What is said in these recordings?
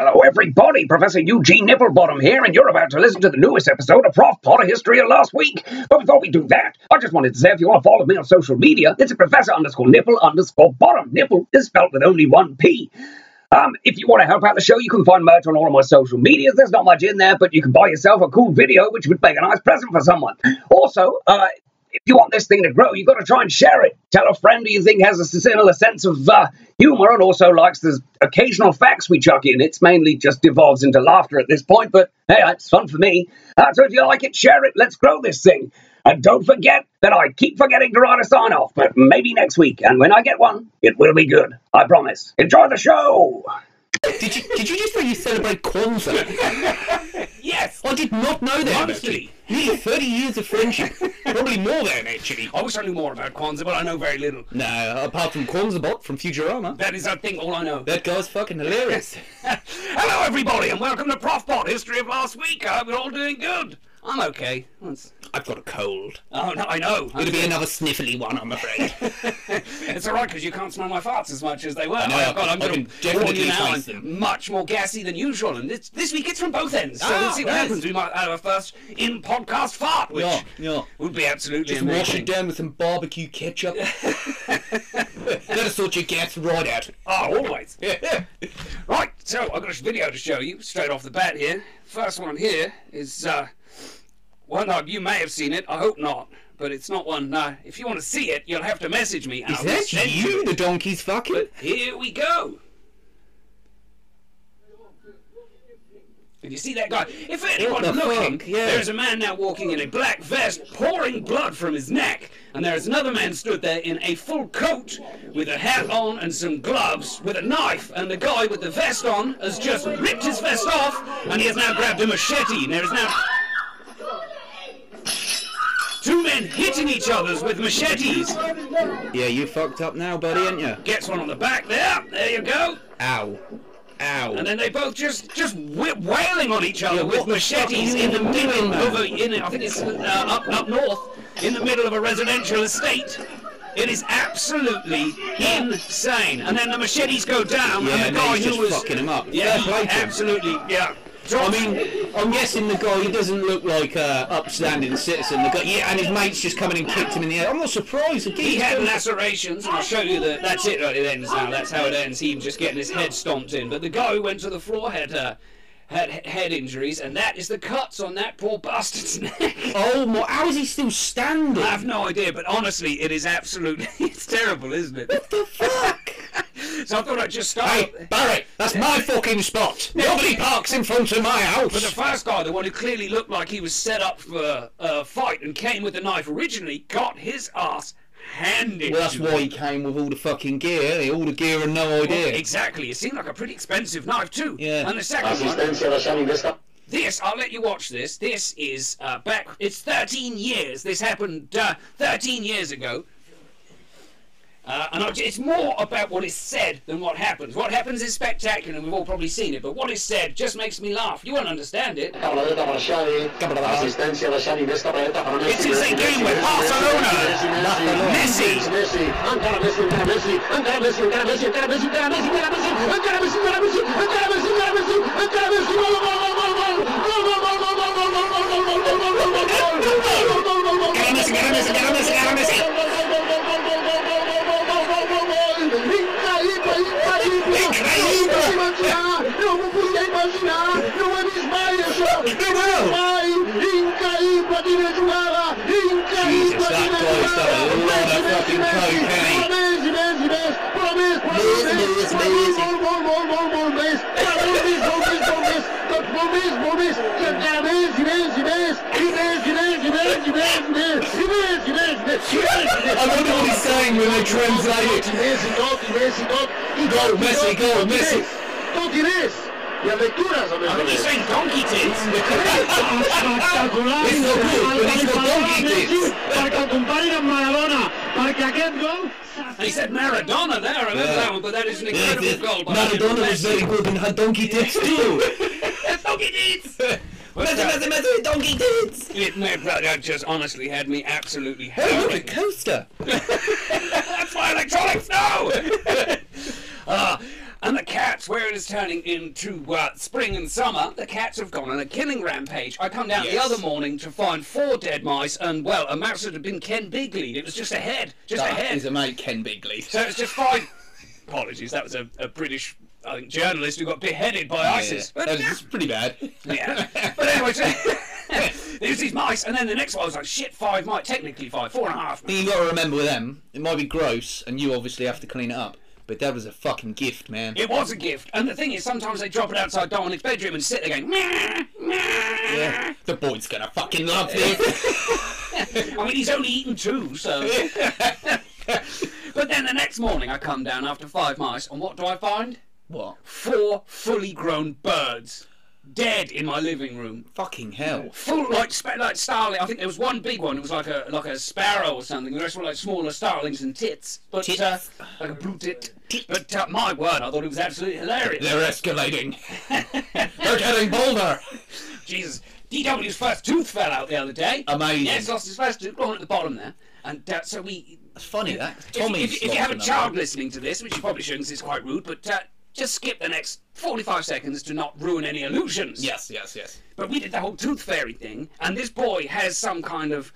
Hello, everybody. Professor Eugene Nipplebottom here, and you're about to listen to the newest episode of Prof Potter History of Last Week. But before we do that, I just wanted to say if you want to follow me on social media, it's a Professor underscore Nipple underscore Bottom. Nipple is spelled with only one P. Um, if you want to help out the show, you can find merch on all of my social medias. There's not much in there, but you can buy yourself a cool video, which would make a nice present for someone. Also, uh, you want this thing to grow, you've got to try and share it. Tell a friend who you think has a similar sense of uh, humor and also likes the occasional facts we chuck in. It's mainly just devolves into laughter at this point, but hey, it's fun for me. Uh, so if you like it, share it. Let's grow this thing. And don't forget that I keep forgetting to write a sign off, but maybe next week. And when I get one, it will be good. I promise. Enjoy the show. Did you did you just say you celebrate Kwanzaa? Yes! I did not know that. Honestly. Nearly 30 years of friendship. Probably more than actually. I wish I knew more about Kwanzaa, but I know very little. No, apart from Kwanzaa Bot from Futurama. That is, I think, all I know. That guy's fucking hilarious. Hello, everybody, and welcome to Profbot History of Last Week. I hope you're all doing good. I'm okay. I've got a cold. Oh, no, I know. It'll be another sniffly one, I'm afraid. it's all right because you can't smell my farts as much as they were. know, Oh, God, I'm I going to warn you now. I'm much more gassy than usual, and this, this week it's from both ends. So Ah, let's see what yes. happens. We might have a first in podcast fart, which Yeah, yeah. would be absolutely Just wash it down with some barbecue ketchup. That'll sort your gas right out. Oh, always. Yeah. Right, so I've got a video to show you straight off the bat here. First one here is uh, one uh, you may have seen it. I hope not, but it's not one. Uh, if you want to see it, you'll have to message me. Is I'll that you, the donkey's fucking? But here we go. Did you see that guy? If anyone's looking. Yeah. there's a man now walking in a black vest, pouring blood from his neck, and there is another man stood there in a full coat with a hat on and some gloves with a knife, and the guy with the vest on has just ripped his vest off, and he has now grabbed a machete. And there is now two men hitting each other with machetes. Yeah, you fucked up now, buddy, ain't you? Gets one on the back there. There you go. Ow. Ow. And then they both just just wailing on each other Yeah, with the machetes in the middle of a, in I think it's uh, up up north in the middle of a residential estate. It is absolutely insane. And then the machetes go down, Yeah, and the guy who just was fucking him up. Yeah, Fair play to him. absolutely. Yeah. I mean, I'm guessing the guy he doesn't look like a upstanding citizen. The guy, yeah, and his mates just come in and kicked him in the head. I'm not surprised. The he had lacerations, and I'll show you that. That's it. right? It ends now. That's how it ends. He just getting his head stomped in. But the guy who went to the floor had uh, had head injuries, and that is the cuts on that poor bastard's neck. Oh my! How is he still standing? I have no idea, but honestly, it is absolutely it's terrible, isn't it? What the fuck? So I thought I'd just start. hey, Barry, that's my fucking spot. Nobody parks in front of my house. But the first guy, the one who clearly looked like he was set up for a fight and came with the knife originally, got his ass handed. Well, that's why he came with all the fucking gear. eh? All the gear and no idea. Exactly. It seemed like a pretty expensive knife too. Yeah. And the second one, Asistencia lasciami questa this I'll let you watch this. This is uh, back. It's 13 years. This happened uh, 13 years ago. Uh, and I, it's more about what is said than what happens. What happens is spectacular, and we've all probably seen it. But what is said just makes me laugh. You won't understand it. Paradeta per Xavi, assistencia da Xavi in questa pareta per Messi. It is a game with Barcelona. Messi. Messi, lot of jogada. fucking cocaine. Messi, Messi, Messi, para Messi, para Messi, para Messi, gol, gol, gol, gol, gol, Messi, para gol, Messi, gol, Messi, gol, Messi, gol, Messi, gol, Messi, para Messi, Messi, Messi, e Messi, Messi, Messi, Messi, Messi, e Messi, Messi, Messi, Messi, I wonder what he's saying when they translate it. Messi, Totti, Messi, Totti, i Go, Totti, Messi, Totti, go, Totti, Messi. Totti, Messi. E a lettura, I sapete? think he's saying donkey tits. Espectacolare, It's no good, but he's got donkey tits. perquè el compari d'en Maradona, perquè aquest gol... He said Maradona there. I remember Yeah. that one, but that is an incredible yeah. goal. by Maradona was very good and had donkey tits too. donkey tits. Messi, Messi, Messi, donkey tits. It that just honestly had me absolutely Oh, look, a howling. coaster. That's why electronics no. uh, And the cats, where it is turning into uh, spring and summer, the cats have gone on a killing rampage. I come down the other morning to find four dead mice, and well, a mouse that had been Ken Bigley. It was just a head, just a head. is a mate, Ken Bigley. So it's just five. Apologies, that was a, a British I think, journalist who got beheaded by ISIS. Yeah, But, that's pretty bad. yeah. But anyway, so, there's these mice, and then the next one I was like, shit, five mice, technically five, four and a half. you got to remember with them, it might be gross, and you obviously have to clean it up. But that was a fucking gift, man. It was a gift, and the thing is, sometimes they drop it outside Dominic's bedroom and sit there going, "Meow, meow." Yeah. The boy's gonna fucking love this. I mean, he's only eaten two, so. but then the next morning, I come down after five mice, and what do I find? what? Four fully grown birds, dead in my living room. Fucking hell. Full like like starling. I think there was one big one. It was like a like a sparrow or something. The rest were like smaller starlings and tits. But Tits. Uh, like a blue tit. But uh, my word, I thought it was absolutely hilarious. They're escalating. They're getting bolder. Jesus. DW's first tooth fell out the other day. Amazing. Yes, lost his first tooth. Going at the bottom there. And uh, so we. That's funny, that. If, Tommy. if, if you have a child listening to this, which you probably shouldn't, it's quite rude, but uh, just skip the next 45 seconds to not ruin any illusions. Yes, yes, yes. But we did the whole tooth fairy thing, and this boy has some kind of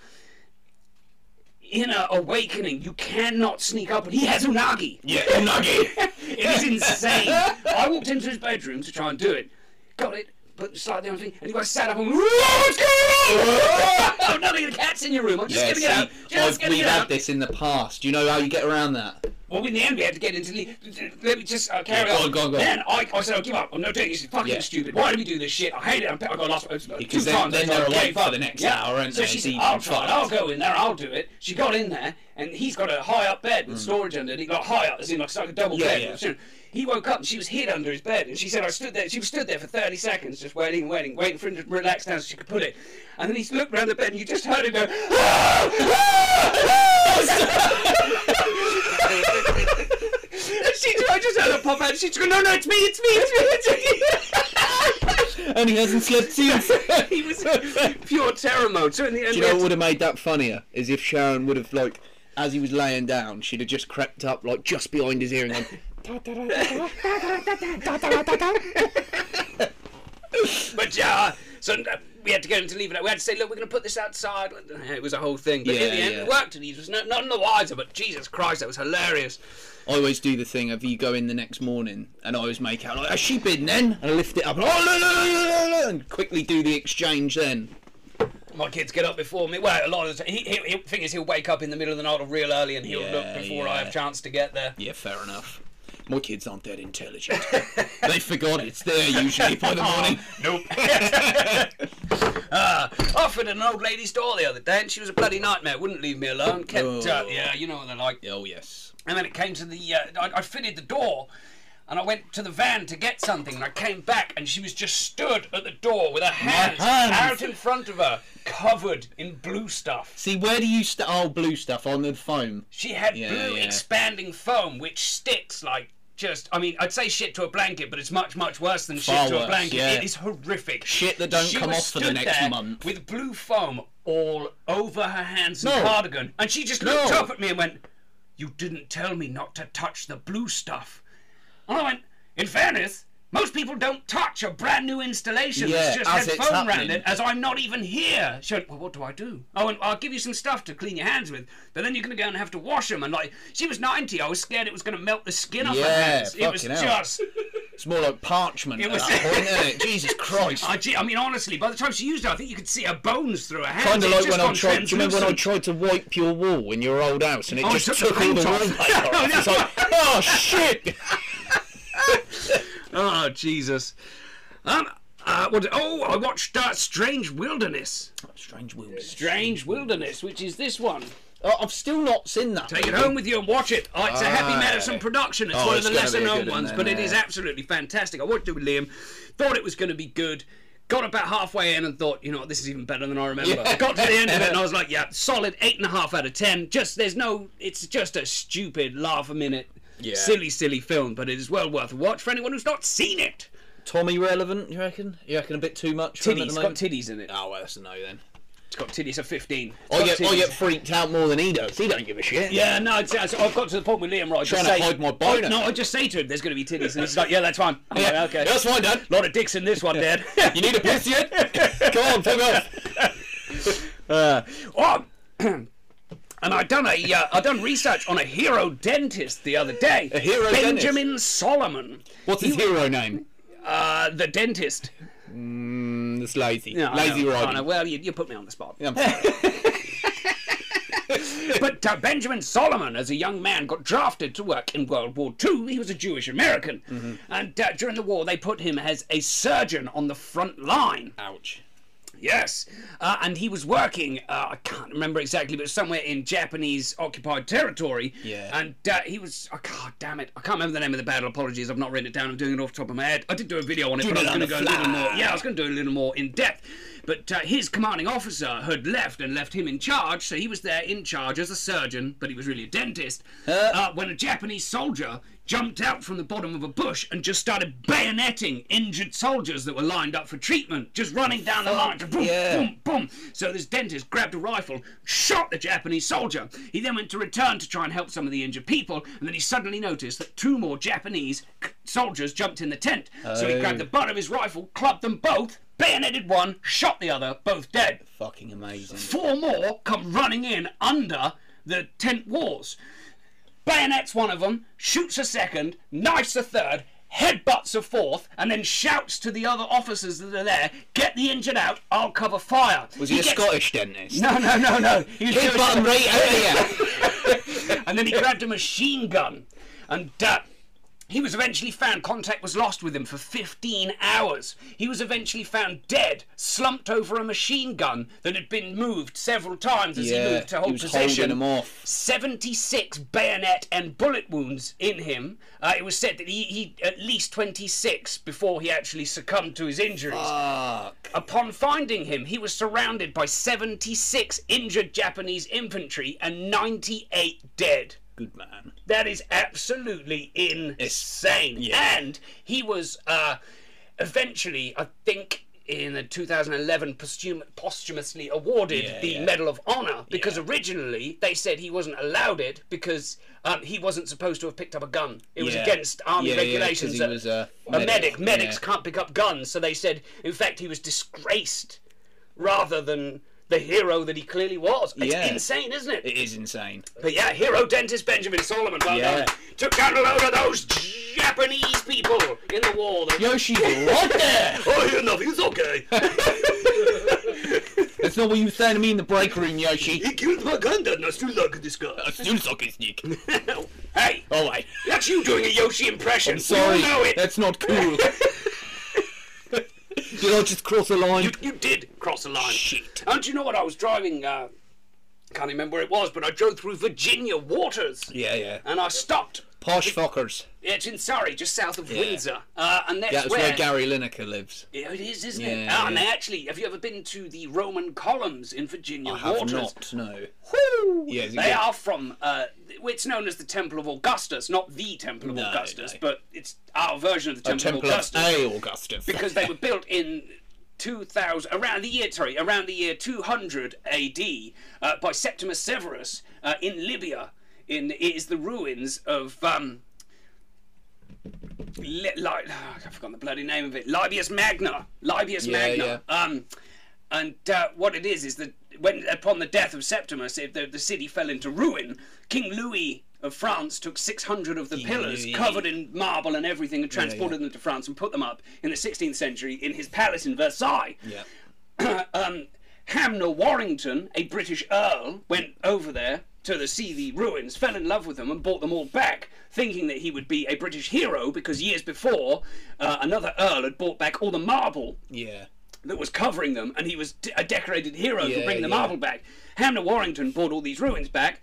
inner awakening. You cannot sneak up, and he has unagi. Yeah, unagi. it is insane. I walked into his bedroom to try and do it, got it, but slightly on thing, and he got sat up and what's going on? oh, of the cats in your room. I'm just Yeah, getting it out. Just I've- we've it had this in the past. Do you know how you get around that? Well, in the end, we had to get into the. Let me just uh, carry Yeah, on. go on, go on. Then I, I said, I'll give up. I'm not doing this. It's fucking Yeah. stupid. Why do we do this shit? I hate it. I'm, I got lost Because then- times. then they're awake for the next yeah. hour, aren't so she said, I'll try it. I'll go in there. I'll do it. She got in there, and he's got a high up bed with storage under it. He got high up, as in like, it's like a double Mm. Yeah, bed. yeah. He woke up and she was hid under his bed, and she said, "I stood there." She was stood there for thirty seconds, just waiting, and waiting, waiting for him to relax down so she could put it. And then he looked round the bed, and you just heard him go. Ah, ah, ah! And she, I just heard her pop out. She's going, "No, no, it's me, it's me, it's me, and he hasn't slept since. he was pure terror mode. So in the end, Do you know what would have made that funnier? Is if Sharon would have like, as he was laying down, she'd have just crept up like just behind his ear and gone. But yeah, so uh, we had to get him to leave it. We had to say, look, we're going to put this outside. It was a whole thing. But in the end, yeah. it worked, and he was not, none the wiser. But Jesus Christ, that was hilarious. I always do the thing of you go in the next morning and I always make out like a sheep in then and I lift it up and, oh, no, no, no, no, no, and quickly do the exchange then. My kids get up before me. Well, a lot of the time. He, he, he, thing is, he'll wake up in the middle of the night or real early, and he'll Yeah, look before I yeah. have chance to get there. Yeah, fair enough. My kids aren't that intelligent. they forgot it's there usually by the morning. Nope. uh, offered an old lady's door the other day, and she was a bloody nightmare. Wouldn't leave me alone. Kept, uh, Oh. yeah, you know what they're like. Oh yes. And then it came to the. Uh, I, I fitted the door, and I went to the van to get something, and I came back, and she was just stood at the door with her hands, hands. out in front of her, covered in blue stuff. See, where do you st- oh blue stuff on the foam? She had Yeah, blue yeah. expanding foam, which sticks like. Just, I mean, I'd say shit to a blanket, but it's much, much worse than Far shit to a blanket. yeah. It is horrific. Shit that don't She come off for the next month. with blue foam all over her hands and No. cardigan, and she just looked No. up at me and went, "You didn't tell me not to touch the blue stuff." And I went, "In fairness." Most people don't touch a brand new installation Yeah, that's just as had foam around it, as I'm not even here. She well, what do I do? Oh, and I'll give you some stuff to clean your hands with, but then you're going to go and have to wash them. And like, she was 90. I was scared it was going to melt the skin off her Yeah, hands. It was hell. just. It's more like parchment It at was- that point, isn't it? Jesus Christ. I, I mean, honestly, by the time she used it, I think you could see her bones through her hands. Kind of like when I tried. Do you remember when I tried to wipe your wall in your old house and it Oh, just took the all the wallpaper off? It's like, oh shit! Oh, Jesus. Um, uh, what, oh, I watched uh, Strange Wilderness. Strange wilderness. Strange Wilderness, which is this one. Oh, I've still not seen that. Take it home with you and watch it. Oh, it's a Happy Aye. Madison production. It's Oh, one it's of the lesser known ones, one ones, then, but it is absolutely fantastic. I watched it with Liam, thought it was going to be good. Got about halfway in and thought, you know this is even better than I remember. Yeah. Got to the end of it and I was like, yeah, solid eight and a half out of ten. Just there's no, it's just a stupid laugh a minute, Yeah. silly, silly film, but it is well worth a watch for anyone who's not seen it. Tommy relevant? You reckon? You reckon a bit too much? For him at Titties, the got titties in it. Oh, well, that's a no then. It's got titties of 15. It's I got get, I get freaked out more than he does. He don't give a shit. Yeah, no, it's, it's, I've got to the point with Liam, right? I just Trying to say, hide my I, boner. no, I just say to him, "There's going to be titties," and he's like, "Yeah, that's fine." I'm like, Yeah, okay. that's fine, Dad. A lot of dicks in this one, Dad. You need a piss yet? Come on, fuck off. Uh, oh, and I done a uh, I done research on a hero dentist the other day. A hero dentist? Benjamin Solomon, What's his hero name? uh, the dentist. Mm, it's lazy. I lazy know, I know. riding. Well, you, you put me on the spot. Yeah. But uh, Benjamin Solomon, as a young man, got drafted to work in World War II. He was a Jewish American, Mm-hmm. and uh, during the war, they put him as a surgeon on the front line. Ouch. Yes, uh, and he was working. Uh, I can't remember exactly, but somewhere in Japanese occupied territory. Yeah. And uh, he was. Oh, God damn it! I can't remember the name of the battle. Apologies, I've not written it down. I'm doing it off the top of my head. I did do a video on it, but I was going to go a little more. Yeah, I was going to do a little more in depth. But uh, his commanding officer had left and left him in charge, so he was there in charge as a surgeon, but he was really a dentist. Uh, when a Japanese soldier jumped out from the bottom of a bush and just started bayoneting injured soldiers that were lined up for treatment, just running down the line. Boom, yeah. boom, boom. So this dentist grabbed a rifle, shot the Japanese soldier. He then went to return to try and help some of the injured people, and then he suddenly noticed that two more Japanese soldiers jumped in the tent. So he Oh. grabbed the butt of his rifle, clubbed them both, bayoneted one, shot the other, both dead. Fucking amazing. Four more come running in under the tent walls. Bayonets one of them, shoots a second, knifes a third, headbutts a fourth, and then shouts to the other officers that are there, "Get the injured out! I'll cover fire." Was he, a gets- Scottish dentist? No, no, no, no. He was bottom right out of here. and then he grabbed a machine gun, and uh, he was eventually found. Contact was lost with him for 15 hours. He was eventually found dead, slumped over a machine gun that had been moved several times as he moved to hold he was possession. holding him off. 76 bayonet and bullet wounds in him. Uh, it was said that he, he at least 26 before he actually succumbed to his injuries. Fuck. Upon finding him, he was surrounded by 76 injured Japanese infantry and 98 dead. Good man. That is absolutely insane. yeah. And he was uh, eventually, I think, in 2011 posthum- posthumously awarded Yeah, the yeah. Medal of Honor because Yeah. originally they said he wasn't allowed it because um, he wasn't supposed to have picked up a gun. It was against army Yeah, yeah, 'cause regulations. he that was a a medic. medic, Medics can't pick up guns, so they said, in fact, he was disgraced rather than the hero that he clearly was. It's Yeah. insane, isn't it? It is insane. But yeah, hero dentist Benjamin Solomon, well Yeah. done. Took down a load of those Japanese people in the war. Yoshi's right there. Oh, yeah, nothing's okay. That's not what you were saying to me in the break room, Yoshi. he killed my granddad and I still like this guy. I still suck his dick. hey, Alright. that's you doing a Yoshi impression. I'm sorry. We all know it. That's not cool. Did I just cross a line? You, you did cross the line. Shit. And do you know what? I was driving, uh, can't remember where it was, but I drove through Virginia waters. Yeah, yeah. And I stopped. Posh fuckers. It's in Surrey, just south of Yeah. Windsor. Uh, and that's Yeah, that's where... where Gary Lineker lives. Yeah, it is, isn't it? Yeah, Ah, and they actually, have you ever been to the Roman columns in Virginia I have waters? not, no. Woo! Yeah, they good? are from. Uh, it's known as the Temple of Augustus, not the Temple of No, Augustus, no. but it's our version of the Temple, temple of of Augustus A. Augustus. because they were built in 2000 around the year sorry around the year 200 AD uh, by Septimus Severus uh, in Libya. In it is the ruins of. Um, Li- li- I've forgotten the bloody name of it. Libius Magna. Libius Yeah, Magna. Um, and uh, what it is is that when upon the death of Septimus, if the, the city fell into ruin. King Louis of France took 600 of the pillars Louis. covered in marble and everything and transported them to France and put them up in the 16th century in his palace in Versailles Yeah. um, Hanmer Warrington, a British earl, went over there to the, see the ruins, fell in love with them, and bought them all back, thinking that he would be a British hero because years before, uh, another earl had bought back all the marble Yeah. that was covering them, and he was d- a decorated hero for bringing the yeah. marble back. Hanmer Warrington brought all these ruins back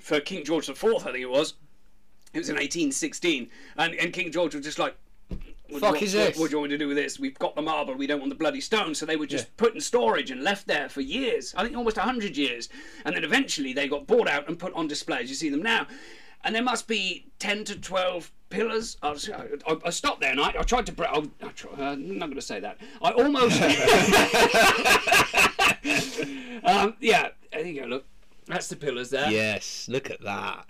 for King George IV, I think it was. It was in 1816, and, and King George was just like, Fuck what, is what, this? what do you want me to do with this? We've got the marble, we don't want the bloody stone. So they were just put in storage and left there for years. I think almost 100 years. And then eventually they got bought out and put on display as you see them now. and there must be ten to twelve pillars. I, was, I, I stopped there and I, I tried to. br- I, I try, uh, I'm not going to say that. I almost. um, yeah, there you go. Look, that's the pillars there. Yes, look at that.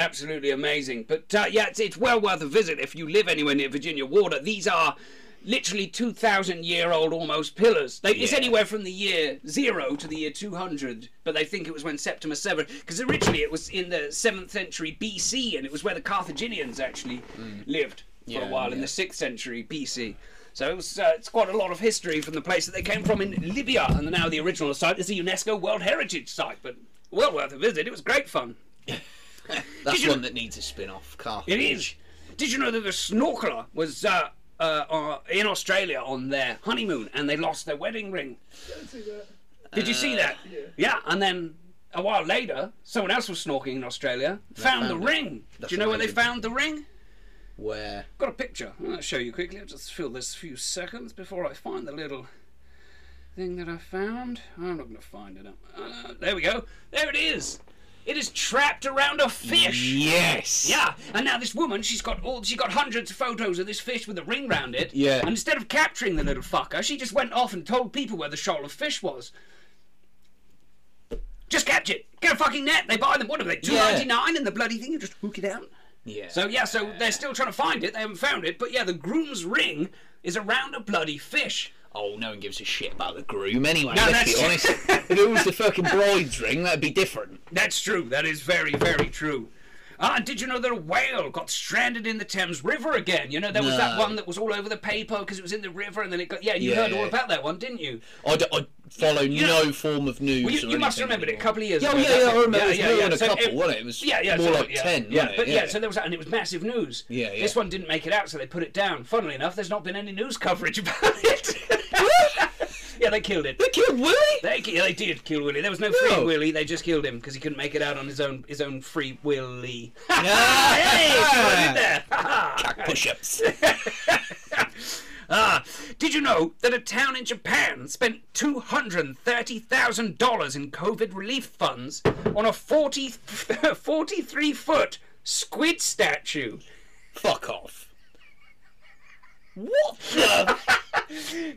Absolutely amazing. But uh, yeah, it's, it's well worth a visit if you live anywhere near Virginia Water. These are literally 2,000 year old almost pillars. They, It's anywhere from the year zero to the year 200, but they think it was when Septimus Severus, because originally it was in the 7th century BC, and it was where the Carthaginians actually lived for a Yeah, while in the 6th century BC. So it was, uh, it's quite a lot of history from the place that they came from in Libya, and now the original site is a UNESCO World Heritage Site, but well worth a visit. It was great fun. That's one that needs a spin-off. Carthage. It is. Did you know that the snorkeler was uh, uh, uh, in Australia on their honeymoon and they lost their wedding ring? Did you see that? Yeah. yeah, and then a while later, someone else was snorkeling in Australia, found, the it. ring. That's Do you know where they found the ring? Where? Got a picture. I'll show you quickly. I'll just fill this few seconds before I find the little thing that I found. I'm not going to find it. Uh, there we go. There it is. It is trapped around a fish. Yes. Yeah, and now this woman, she's got all, she got hundreds of photos of this fish with a ring round it. Yeah. And instead of capturing the little fucker, she just went off and told people where the shoal of fish was. Just catch it. Get a fucking net. They buy them. What are they? Two ninety nine, and the bloody thing. You just hook it out. Yeah. So yeah, so they're still trying to find it. They haven't found it, but yeah, the groom's ring is around a bloody fish. Oh, no one gives a shit about the groom anyway. No, let's be honest. if it was the fucking bride's ring, that'd be different. That's true. That is very, very true. Ah, and did you know that a whale got stranded in the Thames River again? You know, there was that one that was all over the paper because it was in the river, and then it got. Yeah, you Yeah, heard all about that one, didn't you? I, d- I follow know- no form of news. Well, you, you must remember it a couple of years Yeah, ago. yeah, yeah, I remember. it was more than a So couple, wasn't it? It was yeah, yeah, more so, like yeah, 10, Yeah, wasn't it? but yeah. Yeah. so there was, that, and it was massive news. Yeah, yeah. This one didn't make it out, so they put it down. Funnily enough, there's not been any news coverage about it. Yeah, they killed it. They killed Willie? They, yeah, they did kill Willie. There was no free No. Willie. They just killed him because he couldn't make it out on his own his own free Willie. Ah, hey, see what I did there? Cock push-ups. Ah, did you know that a town in Japan spent $230,000 in COVID relief funds on a 40, 43 foot squid statue? Fuck off. What the?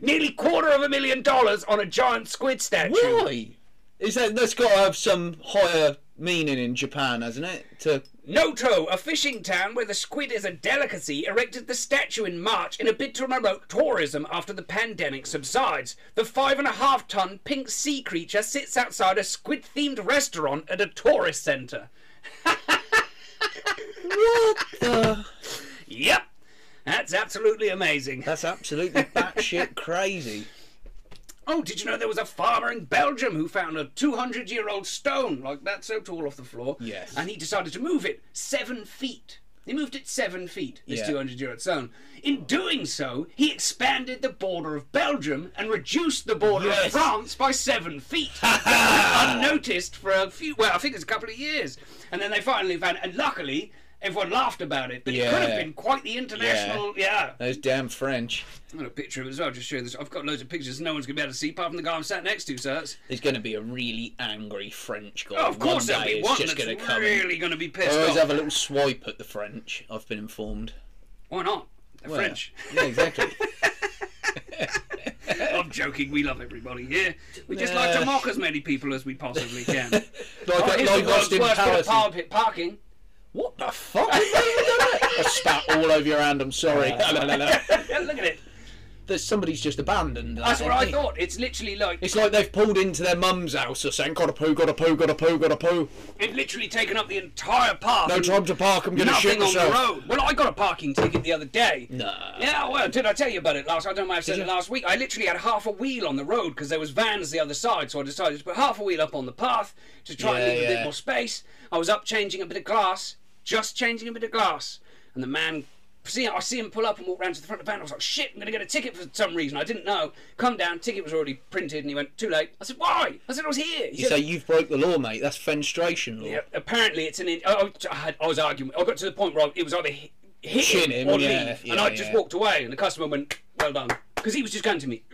Nearly quarter of a million dollars on a giant squid statue. Why? Is that that's got to have some higher meaning in Japan, hasn't it? To Noto, a fishing town where the squid is a delicacy, erected the statue in March in a bid to promote tourism after the pandemic subsides. The five and a half ton pink sea creature sits outside a squid themed restaurant at a tourist centre. what the? Yep, that's absolutely amazing. That's absolutely batshit crazy. Oh, did you know there was a farmer in Belgium who found a 200 year old stone like that so tall off the floor? Yes. And he decided to move it seven feet. He moved it seven feet, this Yeah. 200 year old stone. In doing so, he expanded the border of Belgium and reduced the border Yes. of France by seven feet. Unnoticed for a few, well, I think it's a couple of years. And then they finally found and luckily, everyone laughed about it. But it could have been quite the international, yeah. Those damn French. I've got a picture of it as well. I'll just show this. I've got loads of pictures no one's going to be able to see apart from the guy I'm sat next to, so that's. There's going to be a really angry French guy. Oh, of course, One there'll be one just that's going to come. really going to be pissed I always off. have a little swipe at the French. I've been informed. Why not? They're Well, French. Yeah, exactly. I'm joking. We love everybody here. We just like to mock as many people as we possibly can. like Oh, here's like Austin worst bit of Powers. par- parking. What the fuck? I spat all over your hand. I'm sorry. Look at it. There's somebody's just abandoned. That's what I thought. It's literally like It's like they've pulled into their mum's house or saying, "Gotta poo, gotta poo, gotta poo, gotta poo." it's literally taken up the entire park. No and time to park. I'm gonna shit Nothing on myself. the road. Well, I got a parking ticket the other day. No. Yeah, well, did I tell you about it last? I don't know if I said it last week. I literally had half a wheel on the road because there was vans the other side, so I decided to put half a wheel up on the path to try and Yeah, leave a bit yeah. more space. I was up changing a bit of glass, just changing a bit of glass, and the man. See, I see him pull up and walk round to the front of the van. I was like, "Shit, I'm gonna get a ticket for some reason. I didn't know." Come down, ticket was already printed, and he went, "Too late." I said, "Why?" I said, "I was here." He You said, say you've broke the law, mate. That's fenstration law. yeah, apparently it's an. In- I, I, had, I was arguing. I got to the point where I, it was either hi- hit him him, or yeah, leave, yeah, and I just walked away. And the customer went, "Well done," because he was just going to me.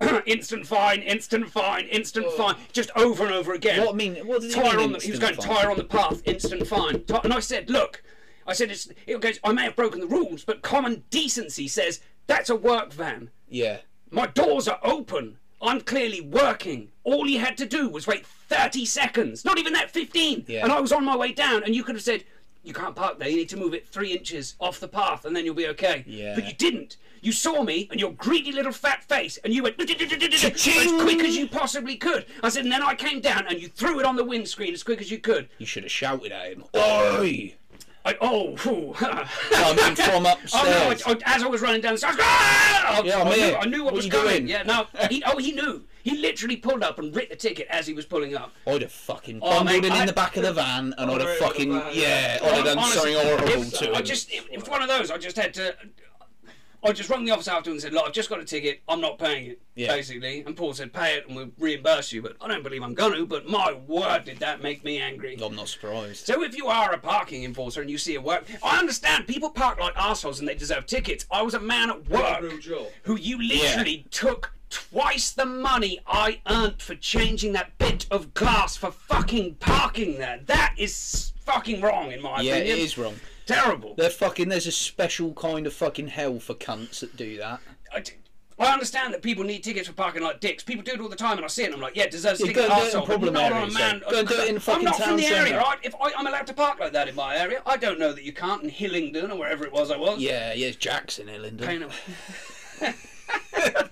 instant fine, instant fine, instant fine, just over and over again. What I mean? What does he tire mean on the, he was going fine? tire on the path, instant fine. Ti- And I said, look, I said it's, it goes. I may have broken the rules, but common decency says that's a work van. Yeah. My doors are open. I'm clearly working. All he had to do was wait 30 seconds. Not even that, 15. Yeah. And I was on my way down, and you could have said, You can't park there. You need to move it three inches off the path, and then you'll be okay. Yeah. But you didn't. You saw me and your greedy little fat face, and you went as quick as you possibly could. I said, and then I came down, and you threw it on the windscreen as quick as you could. You should have shouted at him. Oi! I, oh, phew. Coming from Oh upstairs. no! I, I, as I was running down the stairs, ah! Yeah, I'm I, knew, here. I knew what, What was you coming. doing? Yeah, no. He, oh, he knew. He literally pulled up and ripped the ticket as he was pulling up. I'd have fucking Oh, bundled mate, him in the back of the van and I'd have fucking yeah, I'd have done Honestly, something horrible if- to him. I just, it, it was one of those. I just had to. I just rang the office after and said, "Look, I've just got a ticket. I'm not paying it." Yeah. Basically, and Paul said, "Pay it, and we'll reimburse you." But I don't believe I'm gonna. But my word, did that make me angry. I'm not surprised. So if you are a parking enforcer and you see a work, I understand people park like assholes and they deserve tickets. I was a man at work Real who you literally took twice the money I earned for changing that bit of glass for fucking parking there. That is fucking wrong in my Yeah, it opinion. is wrong. Terrible. They're fucking. There's a special kind of fucking hell for cunts that do that. I, I understand that people need tickets for parking like dicks. People do it all the time, and I see it. and I'm like, yeah, deserves Yeah, ticket. go and do it in problem not on a man. Go and do it in I'm fucking not from town the area, right? If I, I'm allowed to park like that in my area, I don't know that you can't in Hillingdon or wherever it was I was. Yeah, yeah, it's Jackson. Kind of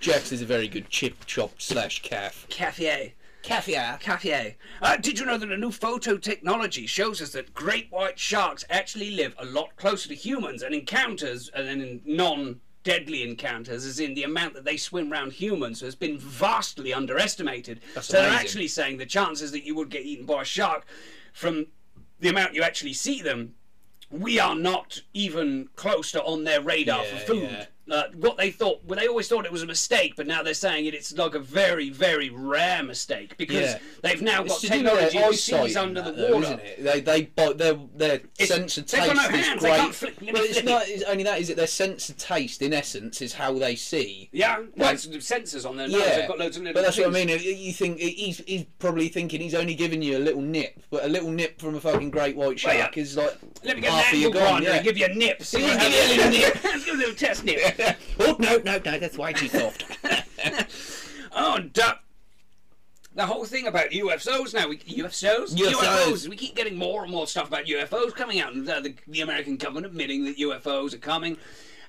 is a very good chip chop slash calf. cafe. Cafe. Cafe. Uh, did you know that a new photo technology shows us that great white sharks actually live a lot closer to humans and encounters, and in non deadly encounters, as in the amount that they swim around humans, has been vastly underestimated. That's so they're actually saying the chances that you would get eaten by a shark from the amount you actually see them. We are not even close to on their radar Yeah, for food. yeah. Uh, what they thought, well, they always thought it was a mistake, but now they're saying it, it's like a very, very rare mistake because Yeah. they've now got It's technology that sees under the that, though, water. isn't it? They they their their sense of taste no is hands, great. can't flick- let But it's not it's only that is it their sense of taste in essence is how they see. Yeah, well, it's the sensors on their nose. Yeah, They've got loads of little but that's what I mean. You think he's he's probably thinking he's only giving you a little nip, but a little nip from a fucking great white Well, shark yeah. is like Let me get half an angle grinder Yeah. and give you a nip. Give you a little nip. Let's give you a little test nip. oh no no no, that's way too soft. oh, and, uh, the whole thing about UFOs now, we, UFOs? UFOs. We keep getting more and more stuff about UFOs coming out, and uh, the, the American government admitting that UFOs are coming.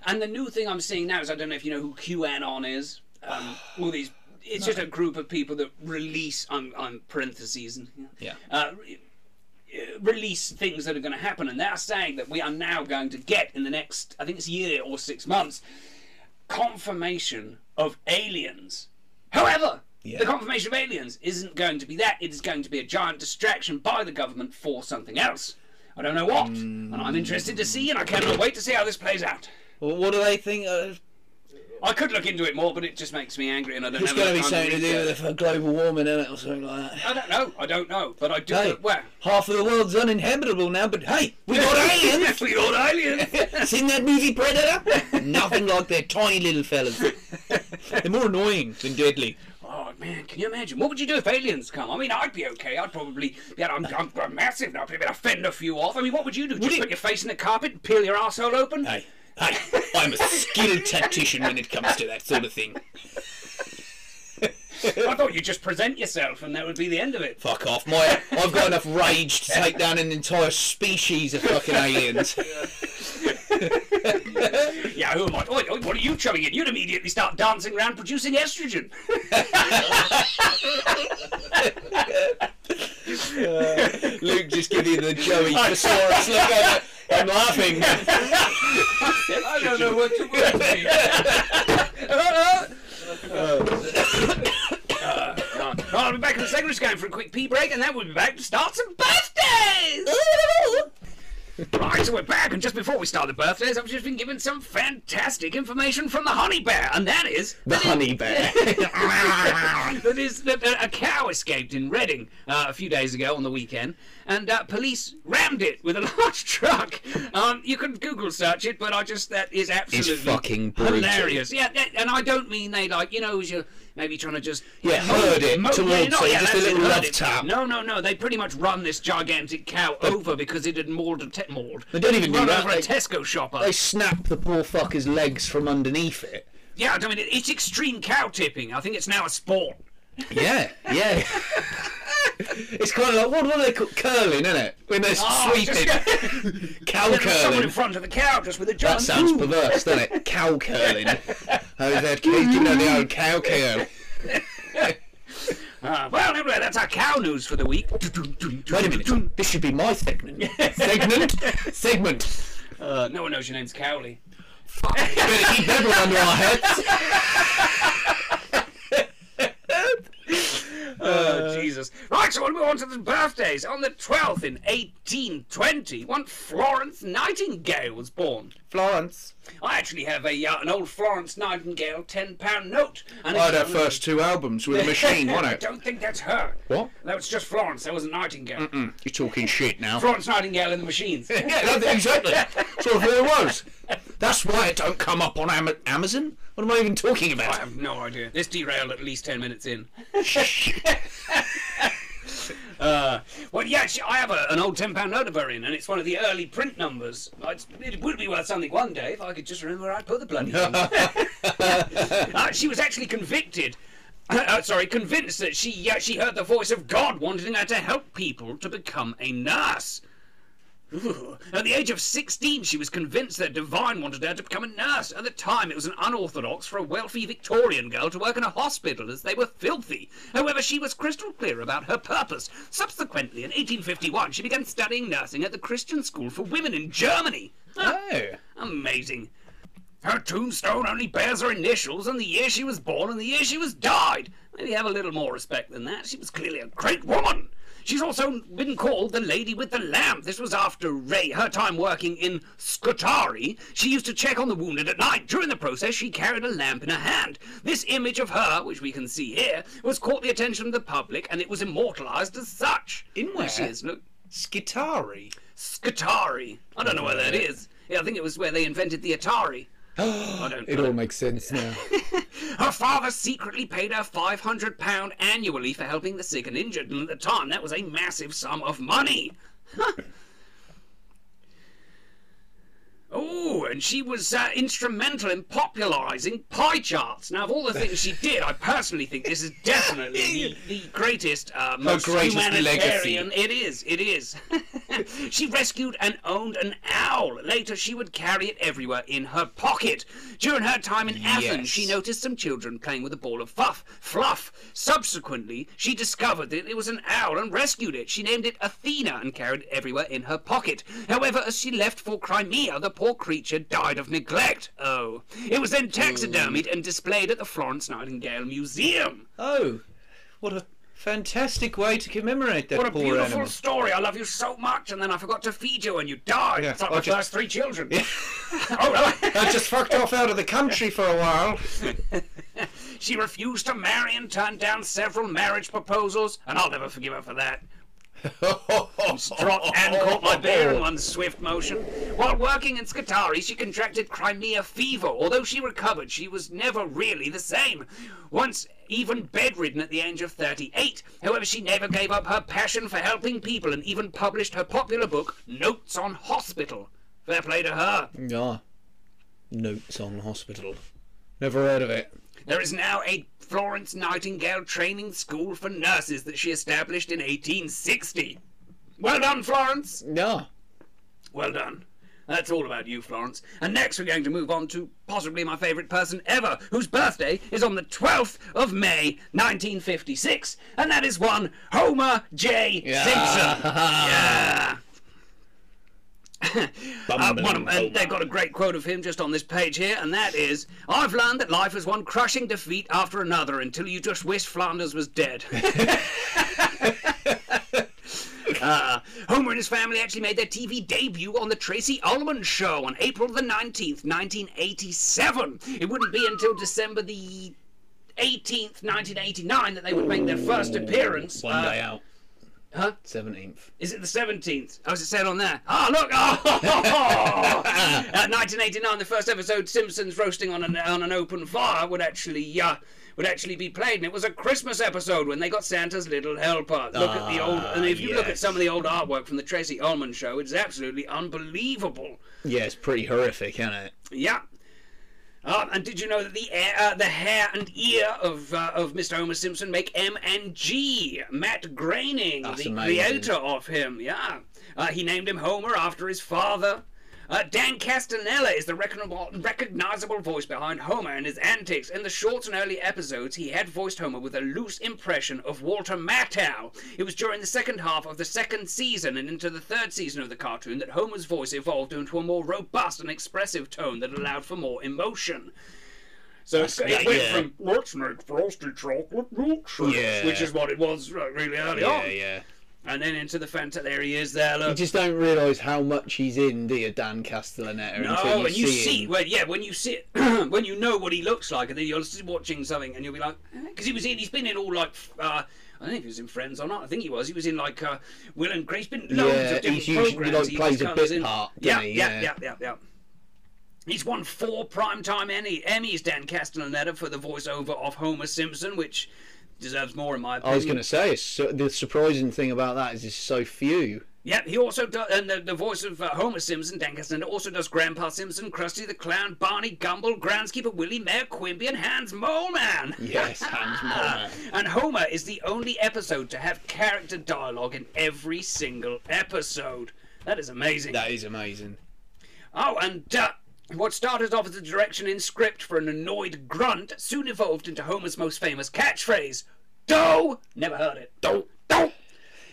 And the new thing I'm seeing now is I don't know if you know who QAnon is. Um, all these. It's just a group of people that release on on parentheses and Yeah. uh, release things that are going to happen, and they're saying that we are now going to get in the next, I think it's a year or six months, confirmation of aliens. However, Yeah. the confirmation of aliens isn't going to be that. It is going to be a giant distraction by the government for something else. I don't know what, and I'm interested to see, and I cannot wait to see how this plays out. well, what do they think? Uh, I could look into it more, but it just makes me angry, and I don't it's going to be something to do with global warming in it or something like that. I don't know. I don't know, but I do. Hey, Well, half of the world's uninhabitable now, but hey, we got aliens. we got aliens. Seen that movie Predator? Nothing like their tiny little fellas. They're more annoying than deadly. Oh man, can you imagine? What would you do if aliens come? I mean, I'd be okay. I'd probably, yeah, I'm, I'm, I'm massive now. I'd be able to fend a few off. I mean, what would you do? Would Just you- put your face in the carpet and peel your asshole open? Hey, hey, I'm a skilled tactician when it comes to that sort of thing. I thought you'd just present yourself and that would be the end of it. Fuck off, my! I've got enough rage to take down an entire species of fucking aliens. Yeah, who am I? Oi, oi, what are you chumming in? You'd immediately start dancing around producing estrogen. Luke just give you the Joey Thesaurus look over. I'm laughing. I don't know what to worry. Right, I'll be back in a second. Just going for a quick pee break, and then we'll be back to start some birthdays. right. So we're back, and just before we start the birthdays, I've just been given some fantastic information from the honey bear, and that is The honey bear. that is that a a cow escaped in Reading uh, a few days ago on the weekend, and uh, police rammed it with a large truck. Um, you can Google search it, but I just that is absolutely it's fucking brutal. hilarious. Yeah, that, and I don't mean they like you know as you're maybe trying to just Yeah, herd it towards yeah, her, yeah, just a little it, love it. tap. No, no, no. They pretty much run this gigantic cow over because it had mauled a te- mauled. They don't even do run that, over a Tesco shopper. they snap the poor fucker's legs from underneath it. Yeah, I mean it, it's extreme cow tipping. I think it's now a sport. Yeah, yeah. it's kind of like what, what do they call curling, isn't it? When they're Oh, sweeping, just- cow curling. someone in front of the cow just with a That sounds boom. perverse, doesn't it? Cow curling. Oh, that kid, you know the old cow curl. Uh, well, anyway, that's our cow news for the week. Wait a minute, this should be my segment. Segment, segment. Uh, no one knows your name's Cowley. Better keep that one under our heads. Oh, Jesus. Right, so we'll move on to the birthdays. On the 12th in 1820, one Florence Nightingale was born. Florence. I actually have a uh, an old Florence Nightingale £10 note. And I had her first two albums with a machine, I wasn't it? don't think that's her. What? That was just Florence. That wasn't Nightingale. Mm, You're talking shit now. Florence Nightingale and the Machines. Yeah, that, exactly. Of who it was. That's why it don't come up on Ama- Amazon. What am I even talking about? I have no idea. This derailed at least 10 minutes in. Uh, well, yeah, she, I have a, an old £10 note of her in, and it's one of the early print numbers. It would be worth something one day if I could just remember where I put the bloody thing. uh, she was actually convicted. Uh, sorry, convinced that she uh, she heard the voice of God wanting her to help people to become a nurse. Ooh. At the age of 16, she was convinced that Divine wanted her to become a nurse. At the time, it was an unorthodox for a wealthy Victorian girl to work in a hospital as they were filthy. However, she was crystal clear about her purpose. Subsequently, in 1851, she began studying nursing at the Christian School for Women in Germany. Oh. Amazing. Her tombstone only bears her initials and the year she was born and the year she was died. Maybe have a little more respect than that. She was clearly a great woman. She's also been called the Lady with the Lamp. This was after Ray, her time working in Scutari. She used to check on the wounded at night. During the process, she carried a lamp in her hand. This image of her, which we can see here, was caught the attention of the public and it was immortalized as such. In where? she is. Look, Skitari. Scutari. I don't know where that is. Yeah, I think it was where they invented the Atari. I don't It all makes sense now. Her father secretly paid her £500 annually for helping the sick and injured, and at the time that was a massive sum of money. Oh, and she was uh, instrumental in popularising pie charts. Now, of all the things she did, I personally think this is definitely the, the greatest, uh, most greatest humanitarian. legacy. It is, it is. she rescued and owned an owl. Later, she would carry it everywhere in her pocket. During her time in Athens, she noticed some children playing with a ball of fluff. Fluff. Subsequently, she discovered that it was an owl and rescued it. She named it Athena and carried it everywhere in her pocket. However, as she left for Crimea, the poor creature died of neglect. Oh. It was then taxidermied hmm. and displayed at the Florence Nightingale Museum. Oh, what a fantastic way to commemorate that What a poor beautiful animal. story. I love you so much, and then I forgot to feed you and you died. Yeah, It's like I my just- first three children. oh, really? I just fucked off out of the country for a while. She refused to marry and turned down several marriage proposals, and I'll never forgive her for that. Dropped and caught my bear in one swift motion. While working in Scutari, she contracted Crimea fever. Although she recovered, she was never really the same. Once even bedridden at the age of 38. However, she never gave up her passion for helping people and even published her popular book, Notes on Hospital. Fair play to her. Yeah. Notes on hospital. Never heard of it. There is now a Florence Nightingale training school for nurses that she established in 1860. Well done, Florence! Yeah. Well done. That's all about you, Florence. And next we're going to move on to possibly my favourite person ever, whose birthday is on the 12th of May, 1956. And that is one Homer J. Simpson. Yeah. Uh, one and they've got a great quote of him just on this page here, and that is I've learned that life is one crushing defeat after another until you just wish Flanders was dead. Homer and his family actually made their TV debut on the Tracey Ullman Show on April the 19th, 1987. It wouldn't be until December the 18th, 1989 that they would make their first appearance. One Uh, day out. Huh? Seventeenth. Is it the 17th? Oh, is it said on there? Oh, look! Oh! uh, 1989, the first episode, Simpsons roasting on an, on an open fire, would actually uh, would actually be played, and it was a Christmas episode when they got Santa's little helper. Look at the old, and if you look at some of the old artwork from the Tracey Ullman show, it's absolutely unbelievable. Yeah, it's pretty horrific, isn't it? Yeah. Um, and did you know that the air, uh, the hair and ear of uh, of Mr. Homer Simpson make M and G? Matt Groening, That's the amazing. creator of him. Yeah, uh, he named him Homer after his father. Uh, Dan Castellaneta is the recognizable, recognizable voice behind Homer and his antics. In the shorts and early episodes, he had voiced Homer with a loose impression of Walter Matthau. It was during the second half of the second season and into the third season of the cartoon that Homer's voice evolved into a more robust and expressive tone that allowed for more emotion. So it yeah, went yeah. from let's make frosty chocolate milkshakes, Yeah. which is what it was uh, really early Yeah, on, yeah. And then into the fanta. There he is. There, look. You just don't realise how much he's in, do you, Dan Castellaneta? No, you and you see, well, yeah, when you see it, when you know what he looks like, and then you're just watching something, and you'll be like, because he was in, he's been in all like, uh, I don't know if he was in Friends or not. I think he was. He was in like uh, Will and Grace. Been loads Yeah, of different he's usually, like, he plays a bit in. part, Yeah, he? yeah, Yeah. yeah, yeah, yeah. He's won four primetime Emmy, Emmys, Dan Castellaneta, for the voiceover of Homer Simpson, which deserves more in my opinion. I was going to say, so, the surprising thing about that is there's so few. Yep, he also does, and the, the voice of uh, Homer Simpson, Dan Castellaneta, also does Grandpa Simpson, Krusty the Clown, Barney Gumble, Groundskeeper Willie, Mayor Quimby, and Hans Moleman. Yes, Hans Moleman. And Homer is the only episode to have character dialogue in every single episode. That is amazing. That is amazing. Oh, and uh, what started off as a direction in script for an annoyed grunt soon evolved into Homer's most famous catchphrase, D'oh! Never heard it. D'oh! D'oh!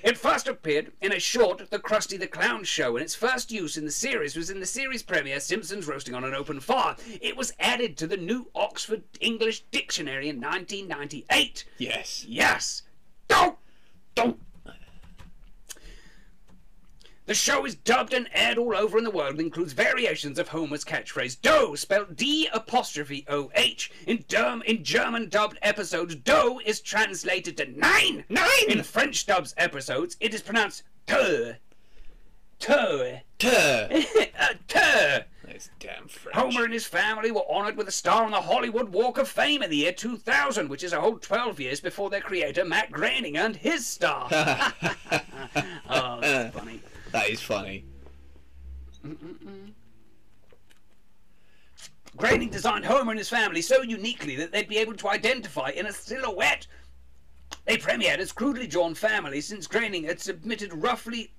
It first appeared in a short, The Krusty the Clown Show, and its first use in the series was in the series premiere Simpsons Roasting on an Open Fire. It was added to the New Oxford English Dictionary in 1998. Yes. Yes! D'oh! D'oh! The show is dubbed and aired all over in the world and includes variations of Homer's catchphrase "D'oh," spelled D apostrophe O H. In, Derm- in German dubbed episodes, "D'oh" is translated to nine. Nine. In French dubbed episodes, it is pronounced. Toe. Tuh. uh, toe. Damn French. Homer and his family were honoured with a star on the Hollywood Walk of Fame in the year 2000, which is a whole 12 years before their creator Matt Groening earned his star. oh, that's funny. That is funny. Groening designed Homer and his family so uniquely that they'd be able to identify in a silhouette. They premiered as crudely drawn family since Groening had submitted roughly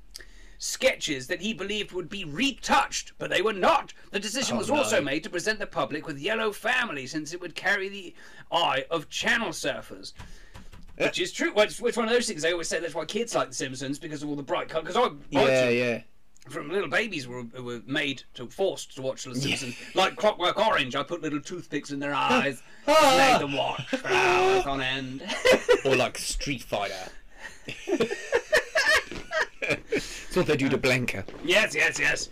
sketches that he believed would be retouched, but they were not. The decision Oh, was no. also made to present the public with yellow family since it would carry the eye of channel surfers. Which is true. Which, it's one of those things they always say that's why kids like The Simpsons because of all the bright colours. Because I, I Yeah, yeah. from little babies were, were made to forced to watch The Simpsons. Like Clockwork Orange, I put little toothpicks in their eyes, ah. made them watch for hours on end. Or like Street Fighter. That's what they do to Blanka. yes, yes, yes.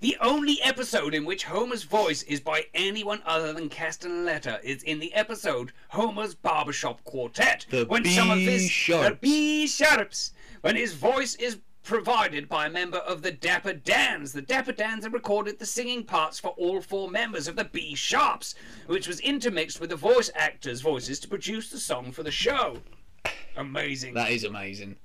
The only episode in which Homer's voice is by anyone other than Castellaneta is in the episode Homer's Barbershop Quartet. The when some of his B-sharps. the B-sharps, when his voice is provided by a member of the Dapper Dans. The Dapper Dans have recorded the singing parts for all four members of the B Sharps, which was intermixed with the voice actors' voices to produce the song for the show. Amazing. That is amazing.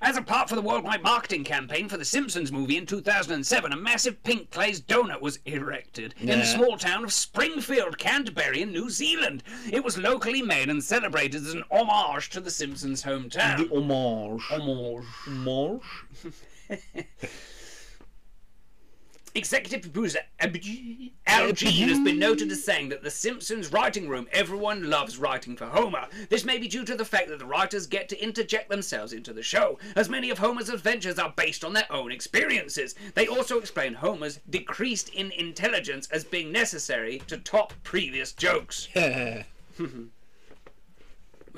As a part for the worldwide marketing campaign for the Simpsons movie in 2007, a massive pink glazed donut was erected in the small town of Springfield, Canterbury, in New Zealand. It was locally made and celebrated as an homage to the Simpsons' hometown. The homage. Homage. Homage? Executive producer Al Jean has been noted as saying that the Simpsons writing room, everyone loves writing for Homer. This may be due to the fact that the writers get to interject themselves into the show, as many of Homer's adventures are based on their own experiences. They also explain Homer's decreased in intelligence as being necessary to top previous jokes.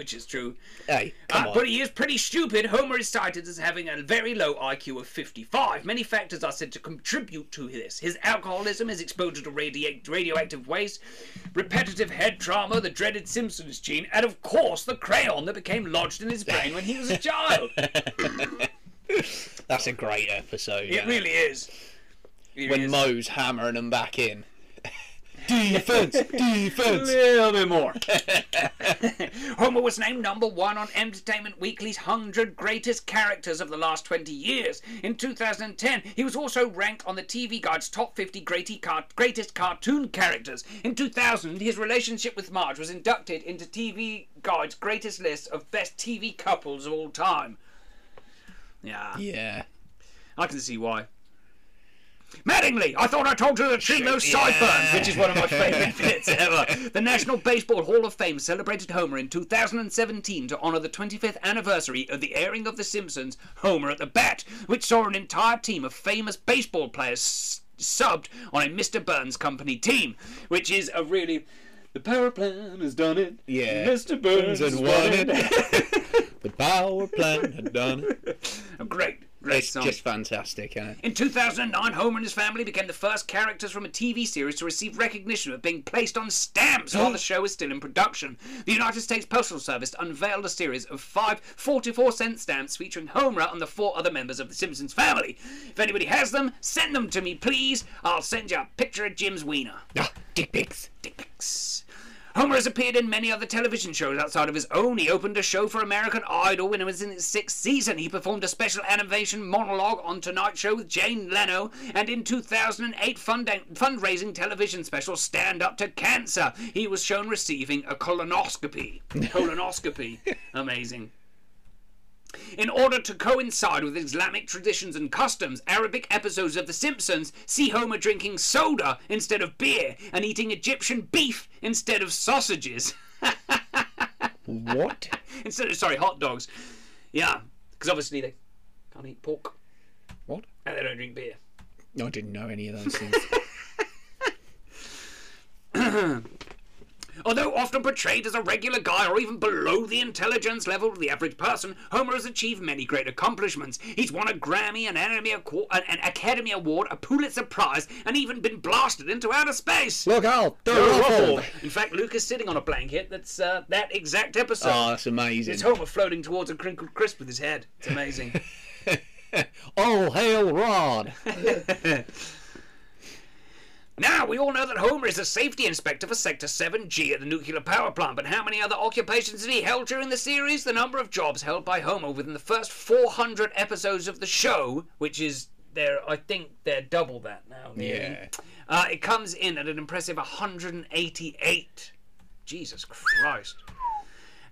Which is true. Hey, come Uh, on. but he is pretty stupid. Homer is cited as having a very low IQ of 55. Many factors are said to contribute to this. His alcoholism, his exposure to radi- radioactive waste, repetitive head trauma, the dreaded Simpsons gene, and of course the crayon that became lodged in his brain when he was a child. That's a great episode. It really is. It when is. Moe's hammering them back in. Defense, defense. A little bit more. Homer was named number one on Entertainment Weekly's 100 Greatest Characters of the Last 20 Years. In 2010, he was also ranked on the TV Guide's Top 50 Greatest, greatest Cartoon Characters. In 2000, his relationship with Marge was inducted into TV Guide's greatest list of best TV couples of all time. Yeah, Yeah. I can see why. Mattingly, I thought I told you to trim those sideburns, which is one of my favourite bits ever. The National Baseball Hall of Fame celebrated Homer in 2017 to honour the 25th anniversary of the airing of The Simpsons' Homer at the Bat, which saw an entire team of famous baseball players s- subbed on a Mr. Burns company team, which is a really. The power plant has done it. Yeah. Mr. Burns has won it. the power plant had done it. Great, great It's song. just fantastic, isn't it? In 2009, Homer and his family became the first characters from a TV series to receive recognition of being placed on stamps while the show was still in production. The United States Postal Service unveiled a series of five 44 cent stamps featuring Homer and the four other members of the Simpsons family. If anybody has them, send them to me, please. I'll send you a picture of Jim's wiener. Ah, dick pics. Dick pics. Homer has appeared in many other television shows outside of his own. He opened a show for American Idol when it was in its sixth season. He performed a special animation monologue on Tonight Show with Jay Leno, and in 2008 fund- fundraising television special Stand Up to Cancer. He was shown receiving a colonoscopy. colonoscopy. Amazing. In order to coincide with Islamic traditions and customs, Arabic episodes of The Simpsons see Homer drinking soda instead of beer and eating Egyptian beef instead of sausages. What? instead of, sorry, hot dogs. Yeah, because obviously they can't eat pork What? and they don't drink beer. I didn't know any of those things. Although often portrayed as a regular guy or even below the intelligence level of the average person, Homer has achieved many great accomplishments. He's won a Grammy, an, Academy Award, an an Academy Award, a Pulitzer Prize, and even been blasted into outer space. Look out! They're They're ruffled. ruffled. In fact, Luke is sitting on a blanket that's uh, that exact episode. Oh, that's amazing. it's Homer floating towards a crinkled crisp with his head. It's amazing. All hail Rod! now, we all know that Homer is a safety inspector for Sector 7G at the nuclear power plant, but how many other occupations did he held during the series? The number of jobs held by Homer within the first 400 episodes of the show, which is there, I think they're double that now. nearly. Yeah. Uh, it comes in at an impressive 188. Jesus Christ.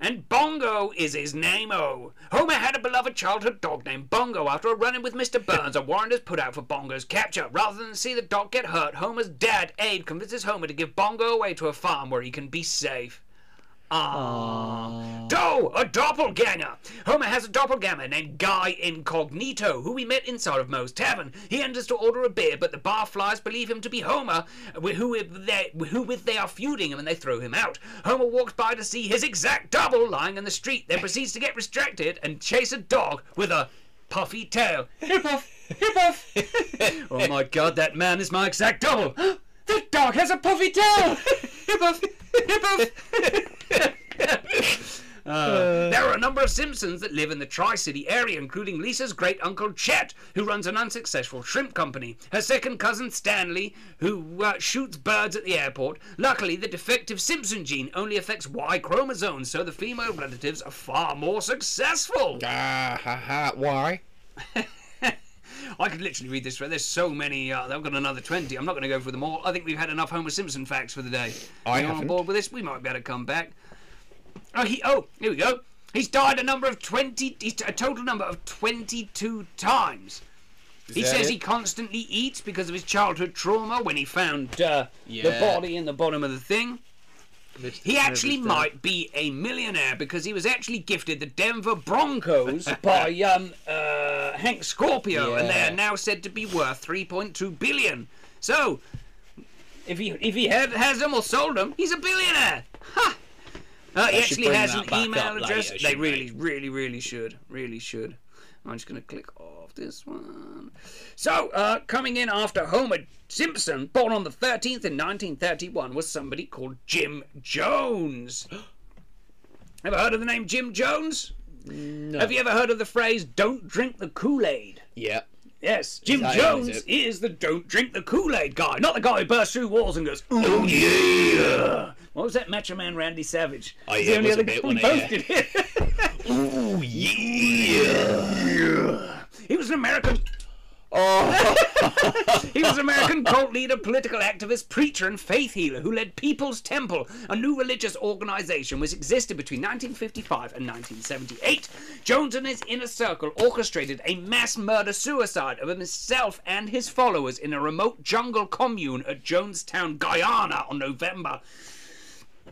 And Bongo is his name, oh. Homer had a beloved childhood dog named Bongo after a run-in with Mr. Burns. A warrant is put out for Bongo's capture. Rather than see the dog get hurt, Homer's dad, Abe, convinces Homer to give Bongo away to a farm where he can be safe. Ah. Doe, a doppelganger. Homer has a doppelganger named Guy Incognito, who we met inside of Moe's Tavern. He enters to order a beer, but the barflies believe him to be Homer, who with they, who with they are feuding him, and they throw him out. Homer walks by to see his exact double lying in the street, then proceeds to get distracted and chase a dog with a puffy tail. Hip puff, hip puff. oh my God, that man is my exact double. that dog has a puffy tail. hip puff, hip puff. Uh, there are a number of Simpsons that live in the Tri City area, including Lisa's great uncle Chet, who runs an unsuccessful shrimp company, her second cousin Stanley, who uh, shoots birds at the airport. Luckily, the defective Simpson gene only affects Y chromosomes, so the female relatives are far more successful. Ah, ha, ha. Why? I could literally read this. thread. There's so many. Uh, I've got another 20. I'm not going to go through them all. I think we've had enough Homer Simpson facts for the day. I you on board with this? We might be able to come back. Oh, he. Oh, here we go. He's died a number of 20. A total number of 22 times. he says it? he constantly eats because of his childhood trauma when he found uh, the body in the bottom of the thing. He actually might be a millionaire because he was actually gifted the Denver Broncos by um, uh, Hank Scorpio, and they are now said to be worth 3.2 billion. So, if he if he had, has them or sold them, he's a billionaire. Ha! Uh, he actually has an email address. later, they really, really, really should. Really should. I'm just going to click off this one. So, uh, coming in after Homer Simpson, born on the 13th in 1931, was somebody called Jim Jones. Ever heard of the name Jim Jones? No. Have you ever heard of the phrase "Don't drink the Kool-Aid"? Yeah. Yes, Jim that Jones is is, the don't drink the Kool-Aid guy, not the guy who bursts through walls and goes, "Oh yeah." What was that Macho Man Randy Savage? Oh, yeah, the only it was a other bit, wasn't both did it. Oh yeah. He was an American. Oh. He was an American cult leader, political activist, preacher, and faith healer who led People's Temple, a new religious organization which existed between 1955 and 1978. Jones and his inner circle orchestrated a mass murder suicide of himself and his followers in a remote jungle commune at Jonestown, Guyana, on November.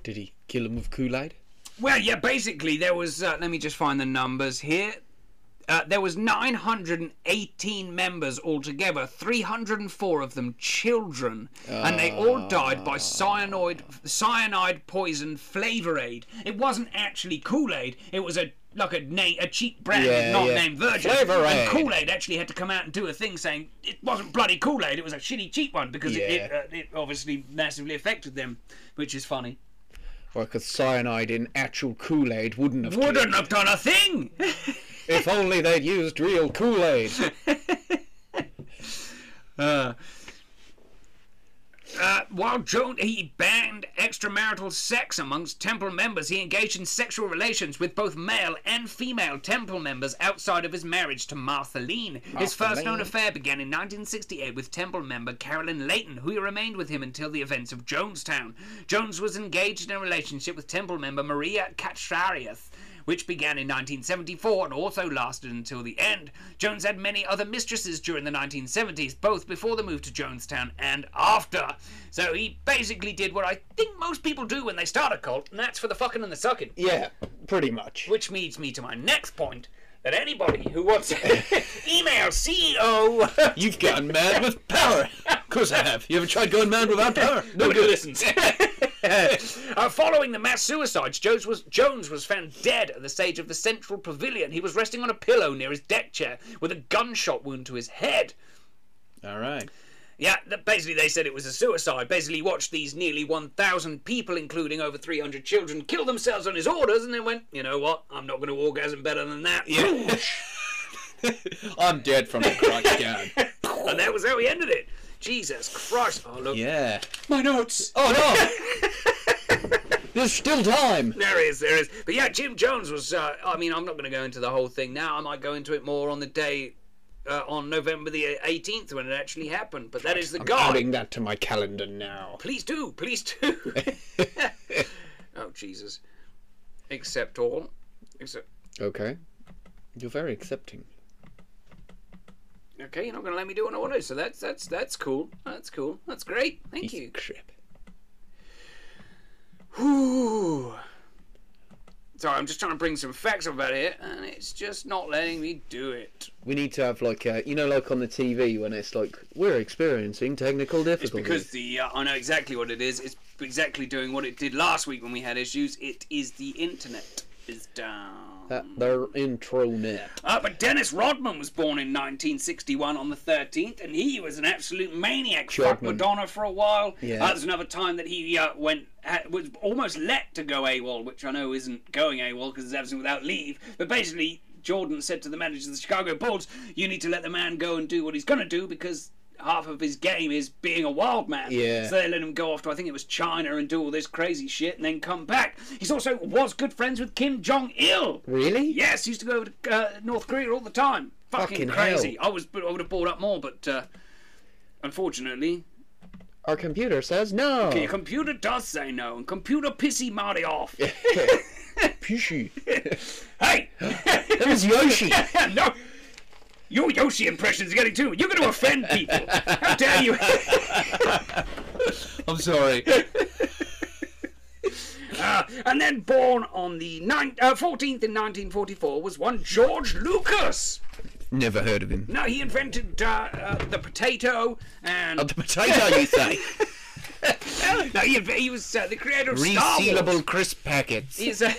Did he kill him with Kool Aid? Well, yeah, basically there was. Uh, let me just find the numbers here. Uh, there was 918 members altogether, 304 of them children, and they all died by cyanide cyanide poison flavor aid. It wasn't actually Kool Aid. It was a like a name, a cheap brand Yeah, not yeah. named Virgin. Flavor and. Kool Aid actually had to come out and do a thing saying it wasn't bloody Kool Aid. It was a shitty cheap one because it, it, uh, it obviously massively affected them, which is funny. Or because cyanide in actual Kool Aid wouldn't have Wouldn't have done a thing. If only they'd used real Kool Aid. Uh, uh, while Joan he banned extramarital sex amongst temple members, he engaged in sexual relations with both male and female temple members outside of his marriage to Marceline. His first known affair began in 1968 with temple member Carolyn Layton, who remained with him until the events of Jonestown. Jones was engaged in a relationship with temple member Maria Katsaris which began in 1974 and also lasted until the end. Jones had many other mistresses during the 1970s, both before the move to Jonestown and after. So he basically did what I think most people do when they start a cult, and that's for the fucking and the sucking. Yeah, pretty much. Which leads me to my next point. That anybody who wants email CEO You've gone mad with power. Of course I have. You ever tried going mad without power? Nobody listens. uh, following the mass suicides, Jones was Jones was found dead at the stage of the central pavilion. He was resting on a pillow near his deck chair with a gunshot wound to his head. All right. Yeah, basically they said it was a suicide. Basically, watched these nearly 1,000 people, including over 300 children, kill themselves on his orders, and then went, you know what? I'm not going to orgasm better than that. Yeah. I'm dead from the crack gun. and that was how he ended it. Jesus Christ! Oh look, Yeah. My notes. Oh no. There's still time. There is, there is. But yeah, Jim Jones was. Uh, I mean, I'm not going to go into the whole thing now. I might go into it more on the day, uh, on November the 18th when it actually happened. But that is the I'm guy. adding that to my calendar now. Please do, please do. oh Jesus! Accept all. Except. Okay. You're very accepting. Okay, you're not going to let me do what I want to. So that's that's that's cool. That's cool. That's great. Thank you. Whew. Sorry, I'm just trying to bring some facts up about it, and it's just not letting me do it. We need to have like a, you know, like on the TV when it's like we're experiencing technical difficulties. It's because the uh, I know exactly what it is. It's exactly doing what it did last week when we had issues. It is the internet is down. that their intronet. Uh, but Dennis Rodman was born in 1961 on the 13th, and he was an absolute maniac. Rodman. Madonna for a while. Yeah. Uh, there's another time that he uh, went was almost let to go AWOL, which I know isn't going AWOL because it's absent without leave. But basically, Jordan said to the manager of the Chicago Bulls, "You need to let the man go and do what he's going to do because." Half of his game is being a wild man. Yeah. So they let him go off to I think it was China and do all this crazy shit and then come back. He's also was good friends with Kim Jong Il. Really? Yes, used to go over to uh, North Korea all the time. Fucking, Fucking crazy. hell. I was, I would have brought up more, but uh, unfortunately, Our computer says no. your computer does say no, and computer pissy Marty off. Pushy. hey, That was Yoshi. no. Your Yoshi impressions are getting too. You're going to offend people. How dare you? I'm sorry. Uh, and then born on the nine, uh, 14th in 1944 was one George Lucas. Never heard of him. No, he invented uh, uh, the potato and Oh, the potato, you say? no, he, he was uh, the creator of Star Wars. Resealable crisp packets. He's a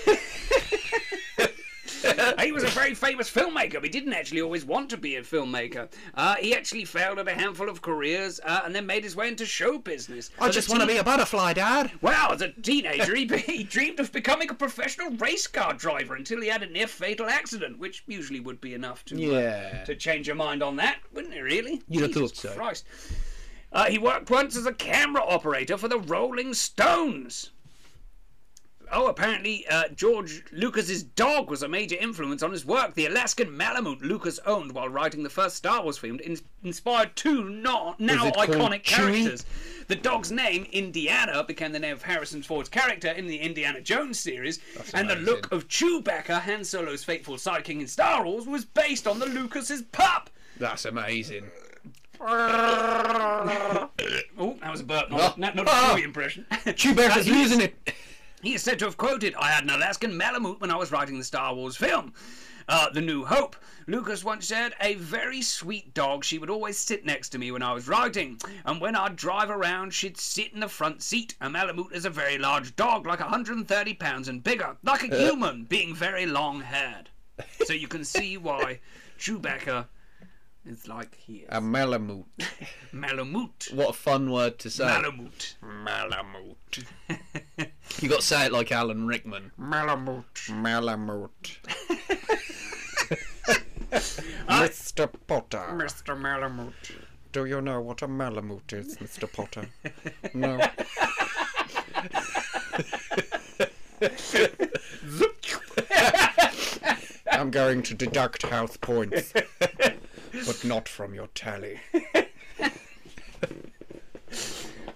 he was a very famous filmmaker, but he didn't actually always want to be a filmmaker. Uh, he actually failed at a handful of careers uh, and then made his way into show business. I As just want to be a butterfly, Dad. Well, as a teenager, he, he dreamed of becoming a professional race car driver until he had a near fatal accident, which usually would be enough to uh, Yeah. to change your mind on that, wouldn't it? Really? You'd have thought so. Christ. Uh, he worked once as a camera operator for the Rolling Stones. Oh, apparently uh, George Lucas's dog was a major influence on his work. The Alaskan Malamute Lucas owned while writing the first Star Wars film in- inspired two no- now iconic characters. The dog's name, Indiana, became the name of Harrison Ford's character in the Indiana Jones series, and the look of Chewbacca, Han Solo's faithful sidekick in Star Wars, was based on the Lucas's pup. That's amazing. Oh, that was a burp, not, not, not a. Chewie impression. Chewbacca's losing it. He is said to have quoted, I had an Alaskan Malamute when I was writing the Star Wars film. Uh, the New Hope. Lucas once said, A very sweet dog. She would always sit next to me when I was writing. And when I'd drive around, she'd sit in the front seat. A Malamute is a very large dog, like 130 pounds and bigger. Like a human, being very long haired. So you can see why Chewbacca is like he is. A malamute. Malamute. What a fun word to say. Malamute. Malamute. you got to say it like Alan Rickman. Malamute. Malamute. Ah. Mr. Potter, Mr. Malamute. do you know what a malamute is, Mr. Potter? No. I'm going to deduct health points, but not from your tally.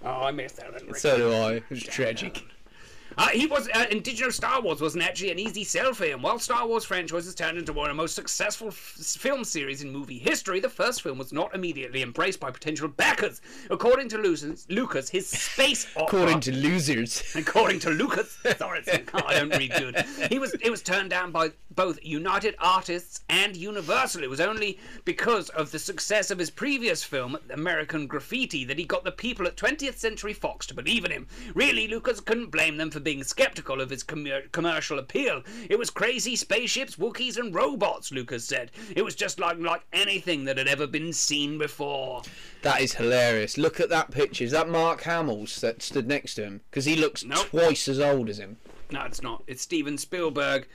Oh, I missed Alan Rickman. So do I. It's tragic. Uh, he was uh, indigenous Star Wars wasn't actually an easy sell for him. While Star Wars franchise has turned into one of the most successful f- film series in movie history, the first film was not immediately embraced by potential backers. According to Lucas, Lucas his space opera. According to losers. According to Lucas, sorry, it's- I don't read good. He was it was turned down by both United Artists and Universal. It was only because of the success of his previous film, American Graffiti, that he got the people at 20th Century Fox to believe in him. Really, Lucas couldn't blame them for being skeptical of his commer- commercial appeal. It was crazy spaceships, Wookiees, and robots. Lucas said it was just like like anything that had ever been seen before. That is hilarious. Look at that picture. Is that Mark Hamill's that stood next to him? Because he looks Nope. twice as old as him. No, it's not. It's Steven Spielberg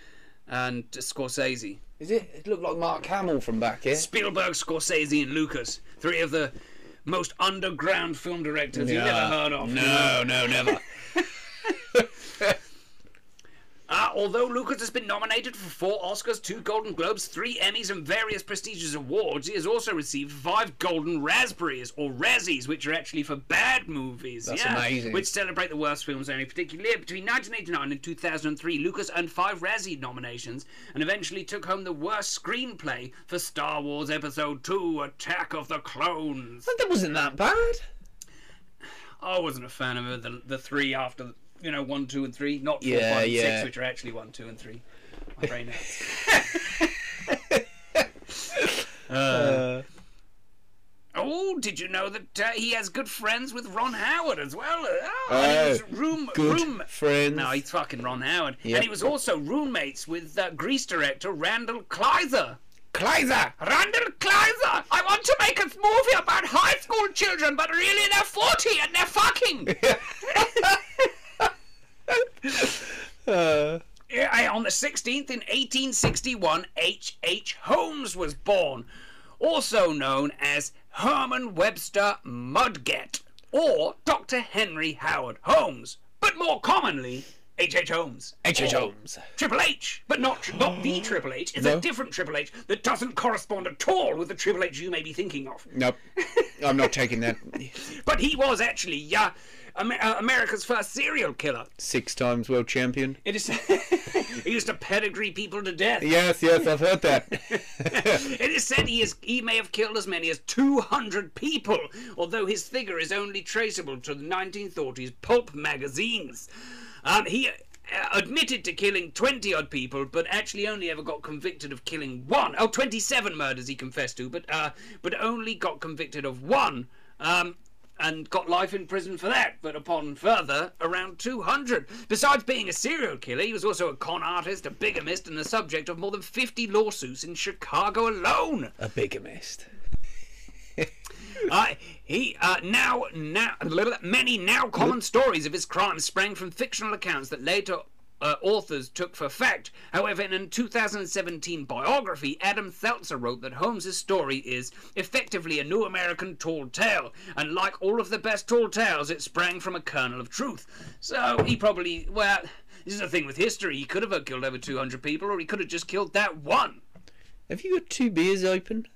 and Scorsese. Is it? It looked like Mark Hamill from back here. Spielberg, Scorsese, and Lucas. Three of the most underground film directors you've ever heard of. No, no, never. Uh, although Lucas has been nominated for four Oscars, two Golden Globes, three Emmys, and various prestigious awards, he has also received five Golden Raspberries, or Razzies, which are actually for bad movies. That's yeah, amazing. Which celebrate the worst films any particular year. Between 1989 and 2003, Lucas earned five Razzie nominations and eventually took home the worst screenplay for Star Wars Episode 2 Attack of the Clones. that wasn't that bad. I wasn't a fan of the, the three after, you know, one, two, and three. Not four, Yeah, five, and yeah. six, which are actually one, two, and three. My brain hurts. Uh, Oh, did you know that uh, he has good friends with Ron Howard as well? Uh, Oh, Oh, he was room, good room. friends. No, he's fucking Ron Howard. Yep. And he was also roommates with uh, Grease director Randall Kleiser. Kleiser. Randall Kleiser! I want to make a movie about high school children, but really they're 40 and they're fucking! Uh, Yeah, on the 16th in 1861, H. H. Holmes was born, also known as Herman Webster Mudgett, or Dr. Henry Howard Holmes, but more commonly, H. H. Holmes. H. H. Holmes. Triple H, but not not the Triple H. It's No. a different Triple H that doesn't correspond at all with the Triple H you may be thinking of. Nope. I'm not taking that. But he was actually uh, Amer- uh, America's first serial killer. Six times world champion. It is. he used to pedigree people to death. Yes, yes, I've heard that. It is said he, is, he may have killed as many as 200 people, although his figure is only traceable to the 1930s pulp magazines. Um, he uh, admitted to killing 20 odd people, but actually only ever got convicted of killing one. Oh, 27 murders he confessed to, but uh, but only got convicted of one. Um, and got life in prison for that, but upon further, around 200. Besides being a serial killer, he was also a con artist, a bigamist, and the subject of more than 50 lawsuits in Chicago alone. A bigamist. Uh, he uh, now now a little many now common stories of his crimes sprang from fictional accounts that later uh, authors took for fact. However, in a 2017 biography, Adam Selzer wrote that Holmes's story is effectively a new American tall tale, and like all of the best tall tales, it sprang from a kernel of truth. So he probably well. This is the thing with history. He could have killed over 200 people, or he could have just killed that one. Have you got two beers open?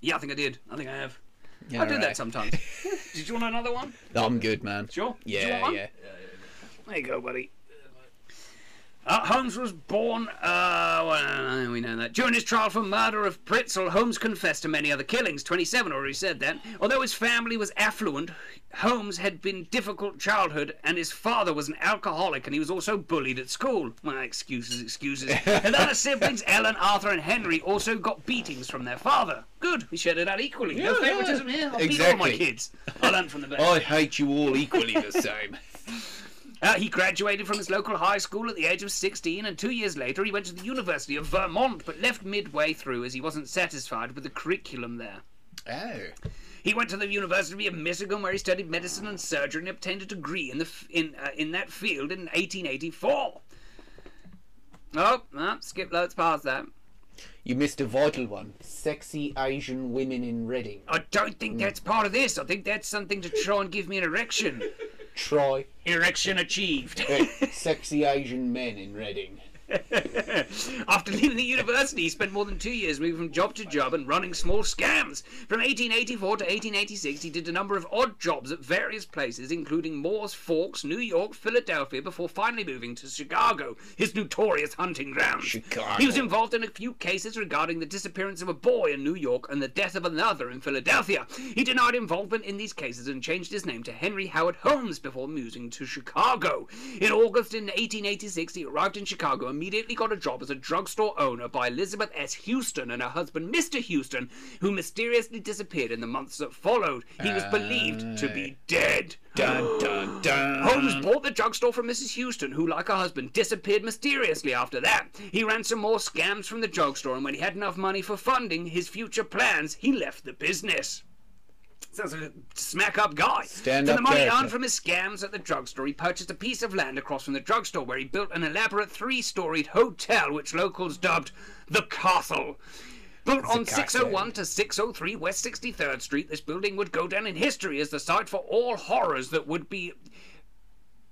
Yeah, I think I did. I think I have. Yeah, I do right. that sometimes. did you want another one? I'm good, man. Sure. Did you want Yeah, yeah. There you go, buddy. Uh, Holmes was born, uh, well, we know that. During his trial for murder of Pitezel, Holmes confessed to many other killings. 27 already said that. Although his family was affluent, Holmes had been difficult childhood, and his father was an alcoholic, and he was also bullied at school. Well, excuses, excuses. and other siblings, Ellen, Arthur, and Henry, also got beatings from their father. Good, we shared it out equally. no favoritism yeah. here. I'll beat all my kids. I learned from the best. I hate you all equally the same. Uh, he graduated from his local high school at the age of 16, and two years later he went to the University of Vermont, but left midway through as he wasn't satisfied with the curriculum there. Oh. He went to the University of Michigan, where he studied medicine and surgery, and obtained a degree in the f- in uh, in that field in 1884. Oh, no, skip loads past that. You missed a vital one. Sexy Asian women in Reading. I don't think that's part of this. I think that's something to try and give me an erection. Try. Erection achieved. Sexy Asian men in Reading. After leaving the university, he spent more than two years moving from job to job and running small scams. From 1884 to 1886, he did a number of odd jobs at various places, including Mooers Forks, New York, Philadelphia, before finally moving to Chicago, his notorious hunting grounds. Chicago. He was involved in a few cases regarding the disappearance of a boy in New York and the death of another in Philadelphia. He denied involvement in these cases and changed his name to Henry Howard Holmes before moving to Chicago. In August in 1886, he arrived in Chicago, immediately got a job as a drugstore owner by Elizabeth S. Houston and her husband, Mr. Houston, who mysteriously disappeared in the months that followed. He was believed to be dead. Dun dun dun. Holmes bought the drugstore from Mrs. Houston, who, like her husband, disappeared mysteriously after that. He ran some more scams from the drugstore, and when he had enough money for funding his future plans, he left the business. Sounds like a smack up guy. Stand For the money character. earned from his scams at the drugstore, he purchased a piece of land across from the drugstore where he built an elaborate three storied hotel which locals dubbed the Castle. Built on castle. 601 to 603 West 63rd Street, this building would go down in history as the site for all horrors that would be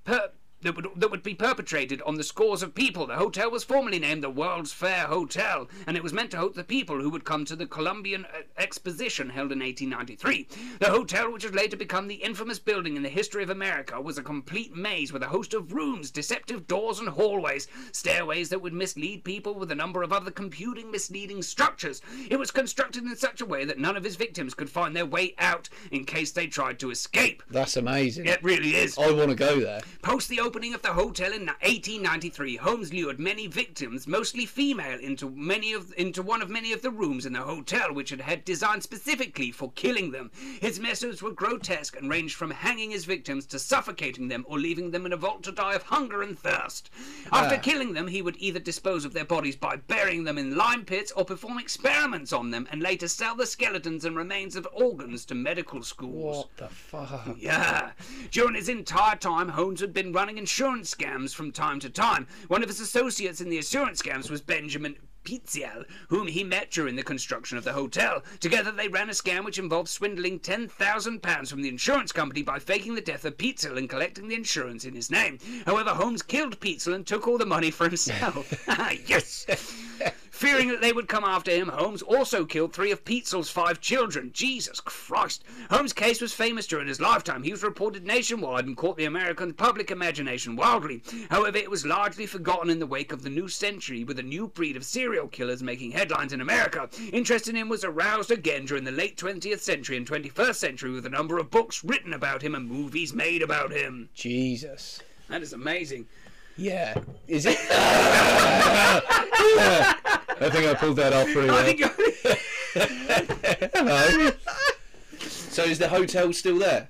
per- that would, that would be perpetrated on the scores of people. The hotel was formerly named the World's Fair Hotel, and it was meant to host the people who would come to the Columbian uh, Exposition held in 1893. The hotel, which would later become the infamous building in the history of America, was a complete maze with a host of rooms, deceptive doors and hallways, stairways that would mislead people with a number of other computing misleading structures. It was constructed in such a way that none of his victims could find their way out in case they tried to escape. That's amazing. It really is. I want to go there. Post the opening of the hotel in 1893, Holmes lured many victims, mostly female, into many of into one of many of the rooms in the hotel, which had had designed specifically for killing them. His methods were grotesque and ranged from hanging his victims to suffocating them or leaving them in a vault to die of hunger and thirst. After Ah. killing them, he would either dispose of their bodies by burying them in lime pits or perform experiments on them and later sell the skeletons and remains of organs to medical schools. What the fuck? Yeah. During his entire time, Holmes had been running insurance scams from time to time. One of his associates in the insurance scams was Benjamin Pitezel, whom he met during the construction of the hotel. Together, they ran a scam which involved swindling £10,000 from the insurance company by faking the death of Pitezel and collecting the insurance in his name. However, Holmes killed Pitezel and took all the money for himself. Ah, yes! Fearing that they would come after him, Holmes also killed three of Pitezel's five children. Jesus Christ. Holmes' case was famous during his lifetime. He was reported nationwide and caught the American public imagination wildly. However, it was largely forgotten in the wake of the new century, with a new breed of serial killers making headlines in America. Interest in him was aroused again during the late 20th century and 21st century, with a number of books written about him and movies made about him. Jesus. That is amazing. Yeah. Is it? I think I pulled that off pretty I well. think you're- Hello. So is the hotel still there?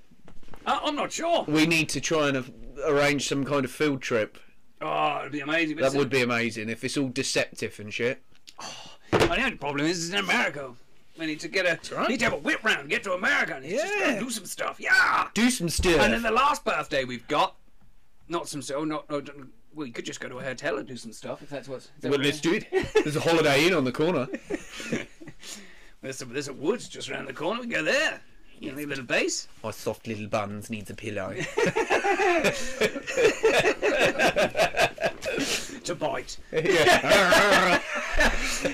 Uh, I'm not sure. We need to try and arrange some kind of field trip. Oh, it'd be amazing. That would be amazing if it's all deceptive and shit. Well, the only problem is it's in America. We need to get a right. need to have a whip round, get to America, and just Yeah. go do some stuff. Yeah. Do some stuff. And then the last birthday we've got, not some so not. not well, you could just go to a hotel and do some stuff if that's what's. that well, let's do it. There's a Holiday Inn on the corner. There's a, there's a woods just around the corner. We go there. You need a little base. My soft little buns needs a pillow. to bite. yeah.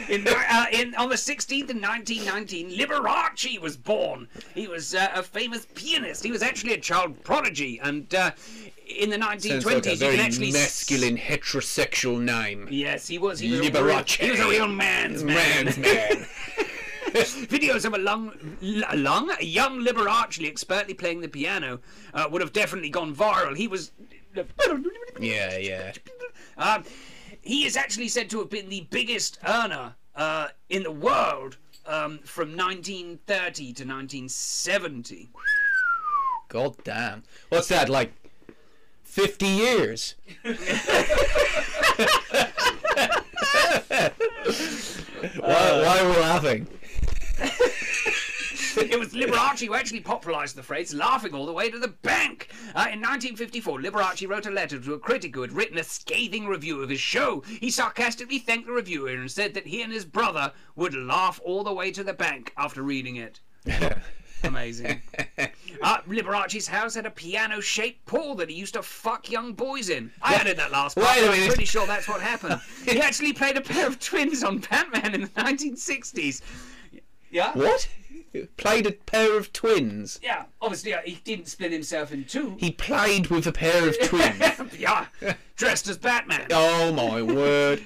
In, uh, in on the 16th in 1919, Liberace was born. He was uh, a famous pianist. He was actually a child prodigy, and uh, in the 1920s, Sounds like a you can actually masculine, heterosexual name. Yes, he was. He was, a real, Liberace. he was a real man's man. Man's man. Videos of a long, a long, a young Liberace expertly playing the piano uh, would have definitely gone viral. He was. yeah, yeah. Um, he is actually said to have been the biggest earner uh, in the world um, from 1930 to 1970. God damn. What's that, like 50 years? why, why are we laughing? It was Liberace who actually popularised the phrase laughing all the way to the bank. Uh, in 1954, Liberace wrote a letter to a critic who had written a scathing review of his show. He sarcastically thanked the reviewer and said that he and his brother would laugh all the way to the bank after reading it. Amazing. Uh, Liberace's house had a piano-shaped pool that he used to fuck young boys in. I added that last part. Wait a but I'm minute. pretty sure that's what happened. he actually played a pair of twins on Batman in the 1960s. Yeah. What? Played a pair of twins. Yeah, obviously uh, he didn't split himself in two. He played with a pair of twins. yeah, dressed as Batman. oh my word.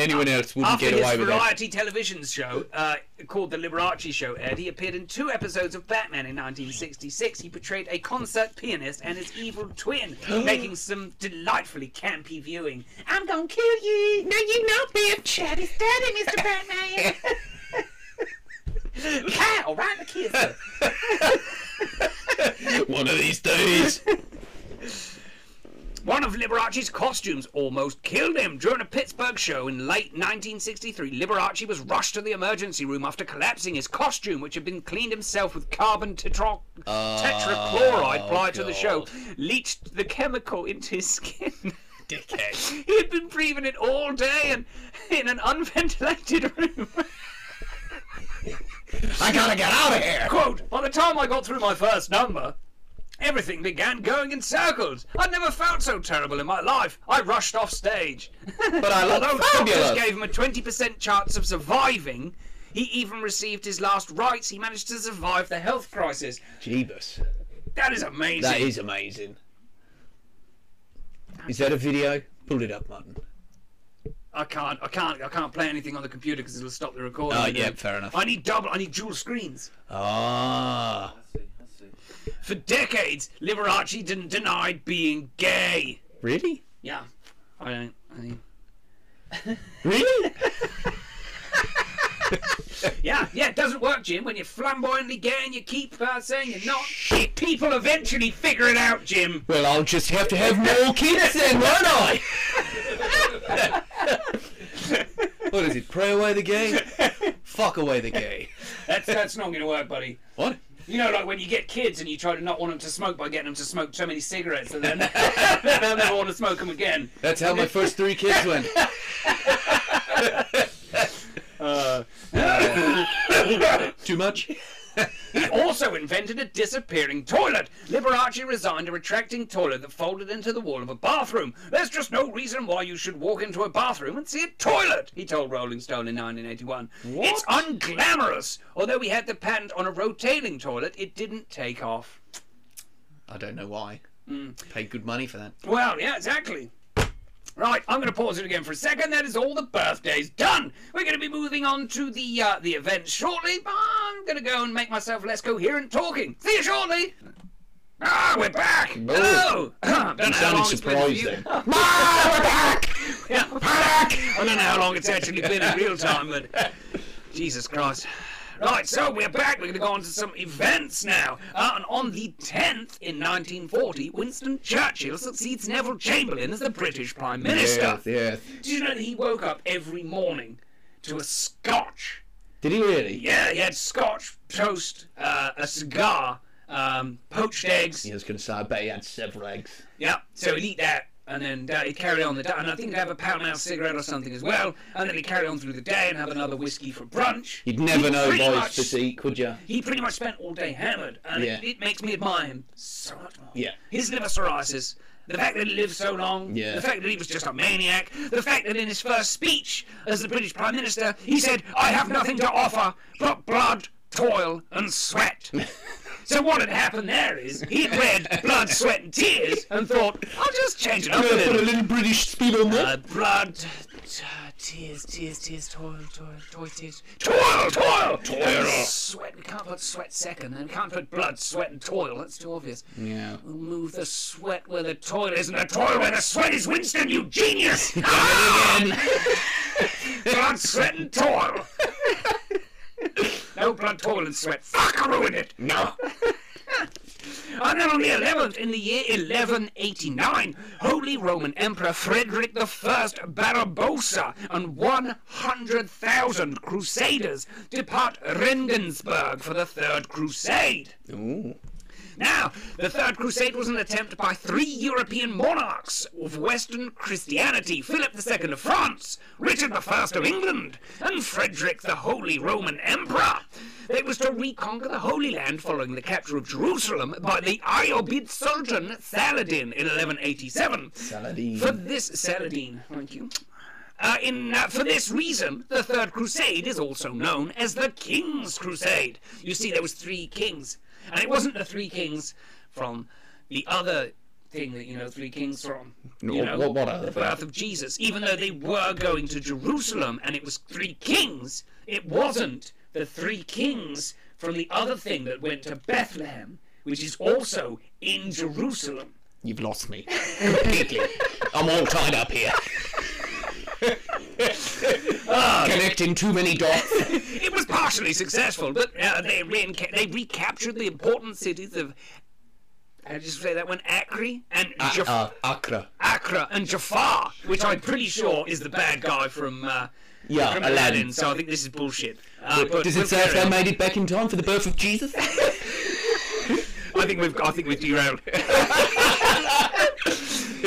Anyone else wouldn't After get his away with that. variety television show uh, called The Liberace Show aired, he appeared in two episodes of Batman in 1966. He portrayed a concert pianist and his evil twin, making some delightfully campy viewing. I'm gonna kill you! No, you not, bitch! Daddy's daddy, Mr. Batman! Cow, right in the kiss. One of these days. One of Liberace's costumes almost killed him. During a Pittsburgh show in late 1963, Liberace was rushed to the emergency room after collapsing. His costume, which had been cleaned himself with carbon tetra- oh, tetrachloride prior to the show, leached the chemical into his skin. Dickhead. he had been breathing it all day and in an unventilated room. I gotta get out of here. Quote, by the time I got through my first number, everything began going in circles. I'd never felt so terrible in my life. I rushed off stage. But I look Although doctors gave him a 20% chance of surviving, he even received his last rites. He managed to survive the health crisis. Jeebus. That is amazing. That is amazing. Is that a video? Pull it up, Martin. I can't, I can't, I can't play anything on the computer because it'll stop the recording. Oh, yeah, fair enough. I need double, I need dual screens. Ah. For decades, Liberace didn't deny being gay. Really? Yeah, I don't. I mean, Really? Yeah, yeah, it doesn't work, Jim. When you're flamboyantly gay and you keep uh, saying you're not, people eventually figure it out, Jim. well, I'll just have to have more kids then, won't I? what is it? Pray away the gay? Fuck away the gay. That's that's not going to work, buddy. What? You know, like when you get kids and you try to not want them to smoke by getting them to smoke so many cigarettes, and then they'll never want to smoke them again. That's how my first three kids went. Uh, too much? He also invented a disappearing toilet. Liberace resigned a retracting toilet that folded into the wall of a bathroom. There's just no reason why you should walk into a bathroom and see a toilet, he told Rolling Stone in 1981. What? It's unglamorous. Although we had the patent on a rotating toilet, it didn't take off. I don't know why. Mm. Paid good money for that. Well, yeah, exactly. Right, I'm going to pause it again for a second. That is all the birthdays done. We're going to be moving on to the uh, the events shortly. I'm going to go and make myself less coherent talking. See you shortly. Ah, we're back. Hello. Don't You sounded surprised then. Ah, we're back. Yeah, back. I don't know how long it's actually been in real time, but Jesus Christ. Right, so we're back. We're going to go on to some events now. Uh, and on the 10th in 1940, Winston Churchill succeeds Neville Chamberlain as the British Prime Minister. Yes, yes. Did you know that he woke up every morning to a scotch? Did he really? Yeah, he had scotch, toast, uh, a cigar, um, poached eggs. He was going to say, I bet he had several eggs. Yeah, so he'd eat that. And then uh, he'd carry on the day, and I think he'd have a pound ounce cigarette or something as well. And then he'd carry on through the day and have another whiskey for brunch. You'd never He know by much- his physique, could you? He pretty much spent all day hammered, and Yeah. it, it makes me admire him so much more. Yeah. His liver cirrhosis, the fact that he lived so long, Yeah. the fact that he was just a maniac, the fact that in his first speech as the British Prime Minister, he said, I have nothing to offer but blood, toil, and sweat. so what had happened there is he had read blood, sweat, and tears and thought, I'll just change it up a Put a little. little British spin on Uh, blood, tears, tears, tears, toil, toil, toil, tears, toil, toil, toil, sweat. We can't put sweat second, and can't put blood, sweat, and toil. That's too obvious. Yeah. We'll move the sweat where the toil is, and the toil where the sweat is. Winston, you genius! blood, sweat, and toil. No blood, toil, and sweat. Fuck! I ruined it. No. And then on the 11th, in the year 1189, Holy Roman Emperor Frederick I Barbarossa and 100,000 crusaders depart Regensburg for the Third Crusade. Ooh. Now, the Third Crusade was an attempt by three European monarchs of Western Christianity Philip II of France, Richard I of England, and Frederick the Holy Roman Emperor. It was to reconquer the Holy Land following the capture of Jerusalem by the Ayyubid Sultan Saladin in 1187. Saladin. For this, Saladin, thank you. Uh, in, uh, for this reason, the Third Crusade is also known as the King's Crusade. You see, there was three kings, and it wasn't the three kings from the other thing that you know three kings from. You What- know, what- what other the birth of Jesus. Even though they were going to Jerusalem, and it was three kings, it wasn't the three kings from the other thing that went to Bethlehem, which is also in Jerusalem. You've lost me. Completely. I'm all tied up here. Ah, Connecting too many dots. It was partially successful, but uh, they reenca- they recaptured the important cities of. How did you say that one? Acre and Jaf- Uh, Accra. Accra and Jafar, which I'm pretty sure is the bad guy from uh, Yeah, from Aladdin. Aladdin. So I think this is bullshit. Uh, but Does it say if they made it back in time for the birth of Jesus? I think we've I think we've derailed.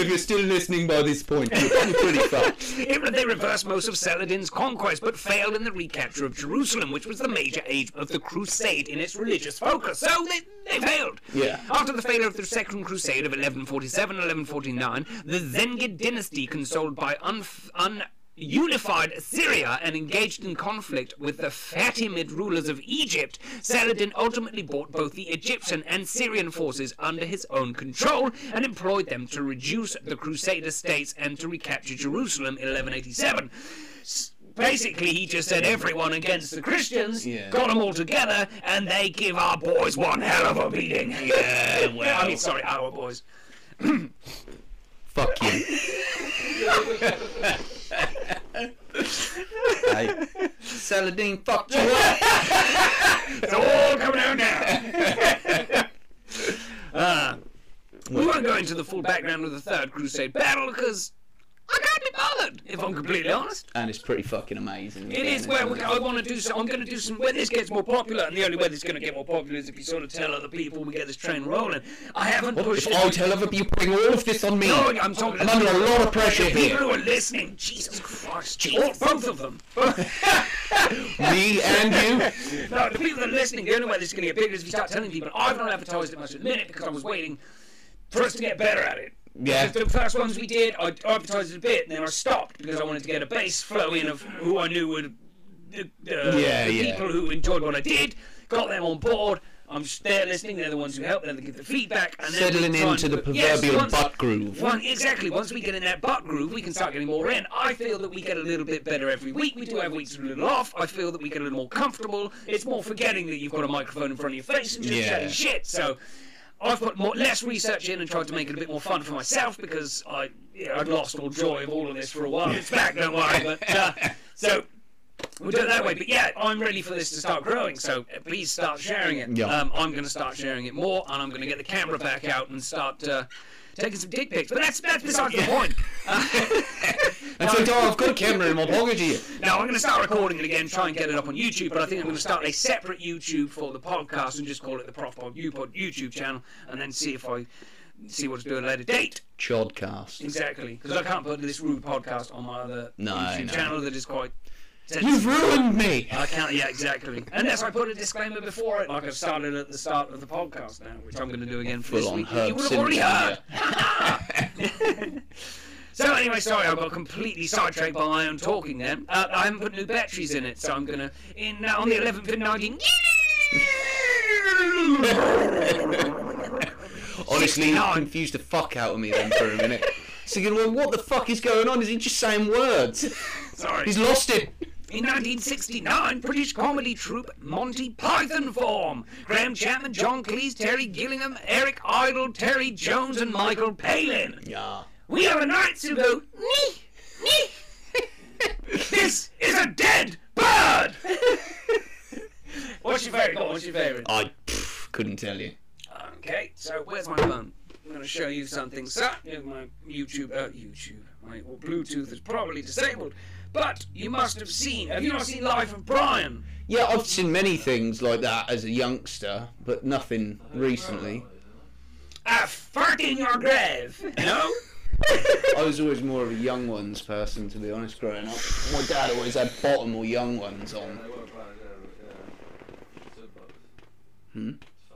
if you're still listening by this point, you're probably pretty fucked. They reversed most of Saladin's conquest, but failed in the recapture of Jerusalem, which was the major age of the Crusade in its religious focus. So they, they failed. Yeah. After the failure of the Second Crusade of 1147-1149, the Zengid dynasty, controlled by un, un unified Syria and engaged in conflict with the Fatimid rulers of Egypt, Saladin ultimately brought both the Egyptian and Syrian forces under his own control and employed them to reduce the Crusader states and to recapture Jerusalem in 1187. S- Basically, he just said everyone against the Christians, Yeah. got them all together, and they give our boys one hell of a beating. Yeah, well. I mean, sorry, our boys. Fuck you. hey. Saladin fucked you up. It's all coming out now. uh, we won't go into the full background of the Third Crusade battle because I can't be bothered, if I'm completely honest. And it's pretty fucking amazing. It is where we, I want to do some. I'm going to do some. When this gets more popular, and the only way this is going to get more popular is if you sort of tell other people we get this train rolling. I haven't pushed. If I tell other people, bring all of this on me. No, I'm talking. I'm under a lot of pressure people here. who are listening. Jesus Christ, Jesus. All, both of them. Me and you. No, the people that are listening, the only way this is going to get bigger is if you start telling people. I've not advertised it much at the minute because I was waiting for us to get better at it. Yeah. The first ones we did, I advertised a bit, and then I stopped because I wanted to get a base flow in of who I knew would. Uh, Yeah, the yeah. people who enjoyed what I did, got them on board. I'm they're listening. They're the ones who help. They're the give the feedback. And Settling into the put- yes, proverbial once- butt groove. one, exactly. Once we get in that butt groove, we can start getting more in. I feel that we get a little bit better every week. We do have weeks a little off. I feel that we get a little more comfortable. It's more forgetting that you've got a microphone in front of your face and just Yeah. shit. So I've put more, less research in and tried to make it a bit more fun for myself because I, yeah, I'd lost all joy of all of this for a while. It's back, don't worry. But uh, so We'll do it that way. But yeah, I'm ready for this to start growing. So please start sharing it. Yeah. Um, I'm going to start sharing it more, and I'm going to get the camera back out and start uh, taking some dick pics. But that's that's besides the point. And so, oh, I've got a camera in my pocket here. Now I'm going to start recording it again, try and get it up on YouTube. But I think I'm going to start a separate YouTube for the podcast and just call it the Prof Pod UPod YouTube channel, and then see if I see what to do at a later date. Chodcast. Exactly, because I can't put this rude podcast on my other No, YouTube no. channel that is quite. You've ruined me. I can't. Yeah, exactly. Unless I put a disclaimer before it, like I've started at the start of the podcast now, which I'm going to do again for this Full on week. Herb You would have already heard. So anyway, sorry, I got completely sidetracked by my own talking. Then uh, I haven't put new batteries in it, so I'm gonna in uh, on the 11th and 19. Honestly, you No. confused the fuck out of me then for a minute. Thinking, well, what the fuck is going on? Is he just saying words? Sorry. He's lost it. In 1969, British comedy troupe Monty Python form. Graham Chapman, John Cleese, Terry Gilliam, Eric Idle, Terry Jones, and Michael Palin. Yeah. We are the knights who go, nee, nee. this is a dead bird! what's your favourite? Go on, what's your favourite? I pff, couldn't tell you. Okay, so where's my phone? I'm going to show you something. So, my YouTube, uh, YouTube. My Bluetooth is probably disabled. But you must have seen, have you not seen Life of Brian? Yeah, I've seen many things like that as a youngster, but nothing recently. A fart in your grave. No? I was always more of a young ones person, to be honest, growing up. My dad always had bottom or young ones on. Hmm?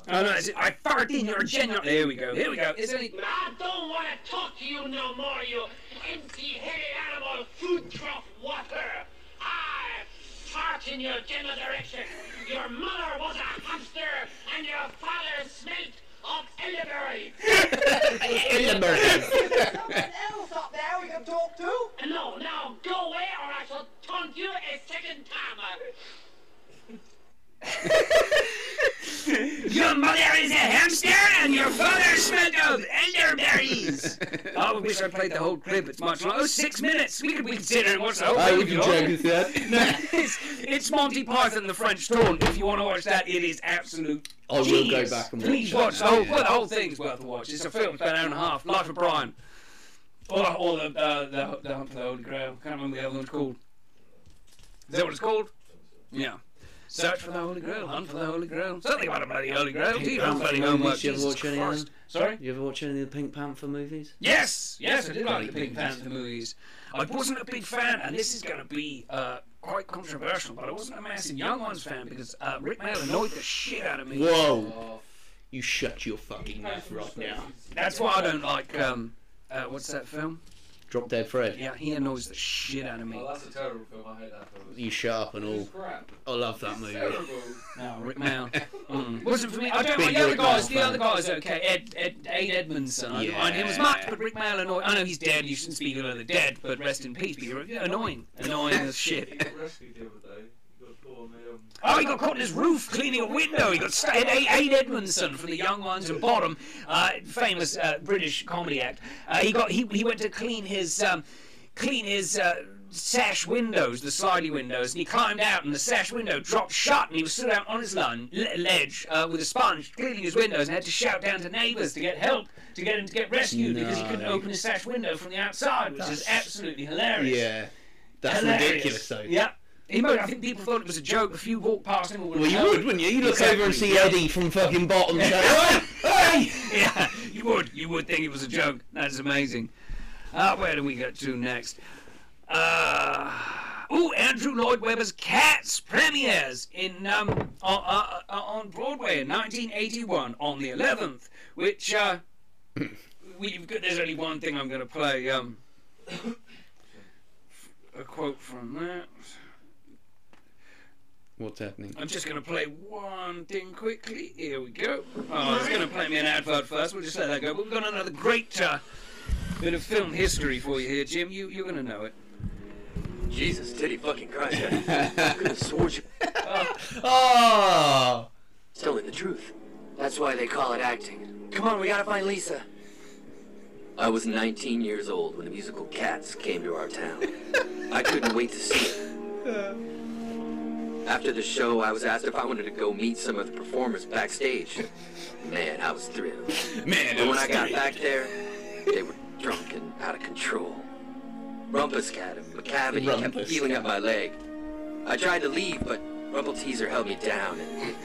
Oh no, it's, I fart in your general. Here we go. Here we go. Is any? I don't want to talk to you no more, you empty-headed animal food trough water. I fart in your general direction. Your mother was a hamster, and your father smelt of elderberry. Someone else up there we can talk to. No, now go away, or I shall taunt you a second time. Your mother is a hamster and your father smelled of elderberries. I wish I played the whole clip. It's much longer. Oh, six minutes. We could we could sit here and watch the whole I thing. would if you you want. joke with that? it's, it's Monty Python, the French Taunt. If you want to watch that, it is absolute. I will go back and watch Please watch watch that the whole. now, Well, the whole thing's worth a watch. It's a film. It's about an hour and a half. Life of Brian. Or, or the, uh, the the Hunt for the Holy Grail. Can't remember the other one's called. Is that what it's called? Yeah. Search for the Holy Grail, hunt for the Holy Grail. Something about a bloody Holy Grail. Do your own bloody homework. You ever watch any of them? Sorry? You ever watch any of the Pink Panther movies? Yes, yes, I did like the Pink Panther movies. I wasn't a big fan, and this is going to be uh, quite controversial, but I wasn't a massive Young Ones fan because uh, Rik Mayall annoyed the shit out of me. Whoa! You shut your fucking mouth right now. That's why I don't like. Um, uh, what's that film? Drop Dead Fred. Yeah, he annoys the shit out of me. Oh, that's a terrible film. I hate that film. You shut up and all. Crap. I love that movie. Terrible. No, Rik Mayall. Mm. Wasn't for me. I don't Big the other Rick guys. Mail The other fan. guys, okay. Ed, Ed, Ade Edmondson. I don't Yeah. mind him as much, but Rik Mayall annoyed. I know he's dead. You shouldn't speak of the dead, but rest in peace. But you're annoying, annoying as shit. got rescued the other day. He got caught on he got caught in his roof cleaning a window. He got st- Ed, Edmondson from the Young Ones and Bottom, uh, famous uh, British comedy act. Uh, he got he, he went to clean his um, clean his. Uh, sash windows, the slidey windows, and he climbed out, and the sash window dropped shut, and he was stood out on his lun, ledge uh, with a sponge, cleaning his windows, and had to shout down to neighbours to get help, to get him to get rescued, because he couldn't open his sash window from the outside, which is absolutely hilarious. Yeah. That's Hilarious. ridiculous, though. Yeah. He might, I think people thought it was a joke. A few walked past him. Well, you would, wouldn't you? You look Exactly, over and see yeah. Eddie from fucking bottom. say, "Hey, hey!" yeah, you would. You would think it was a joke. That's amazing. Uh, where do we get to next? Uh, ooh, Andrew Lloyd Webber's Cats premieres in um, on, uh, on Broadway in 1981 on the 11th. Which uh, we've. There's only one thing I'm going to play. Um, a quote from that. What's happening? I'm just going to play one thing quickly. Here we go. Oh, it's going to play me an advert first. We'll just let that go. But we've got another great uh, bit of film history for you here, Jim. You, you're going to know it. Jesus, titty fucking Christ. I could have sworn you Oh! telling the truth. That's why they call it acting. Come on, we gotta find Lisa. I was 19 years old when the musical Cats came to our town. I couldn't wait to see it. After the show, I was asked if I wanted to go meet some of the performers backstage. Man, I was thrilled. Man, But when I got back there, they were drunk and out of control. Rumpus cat and Macavity kept Rumpus feeling up my leg. I tried to leave, but Rumpleteazer held me down and...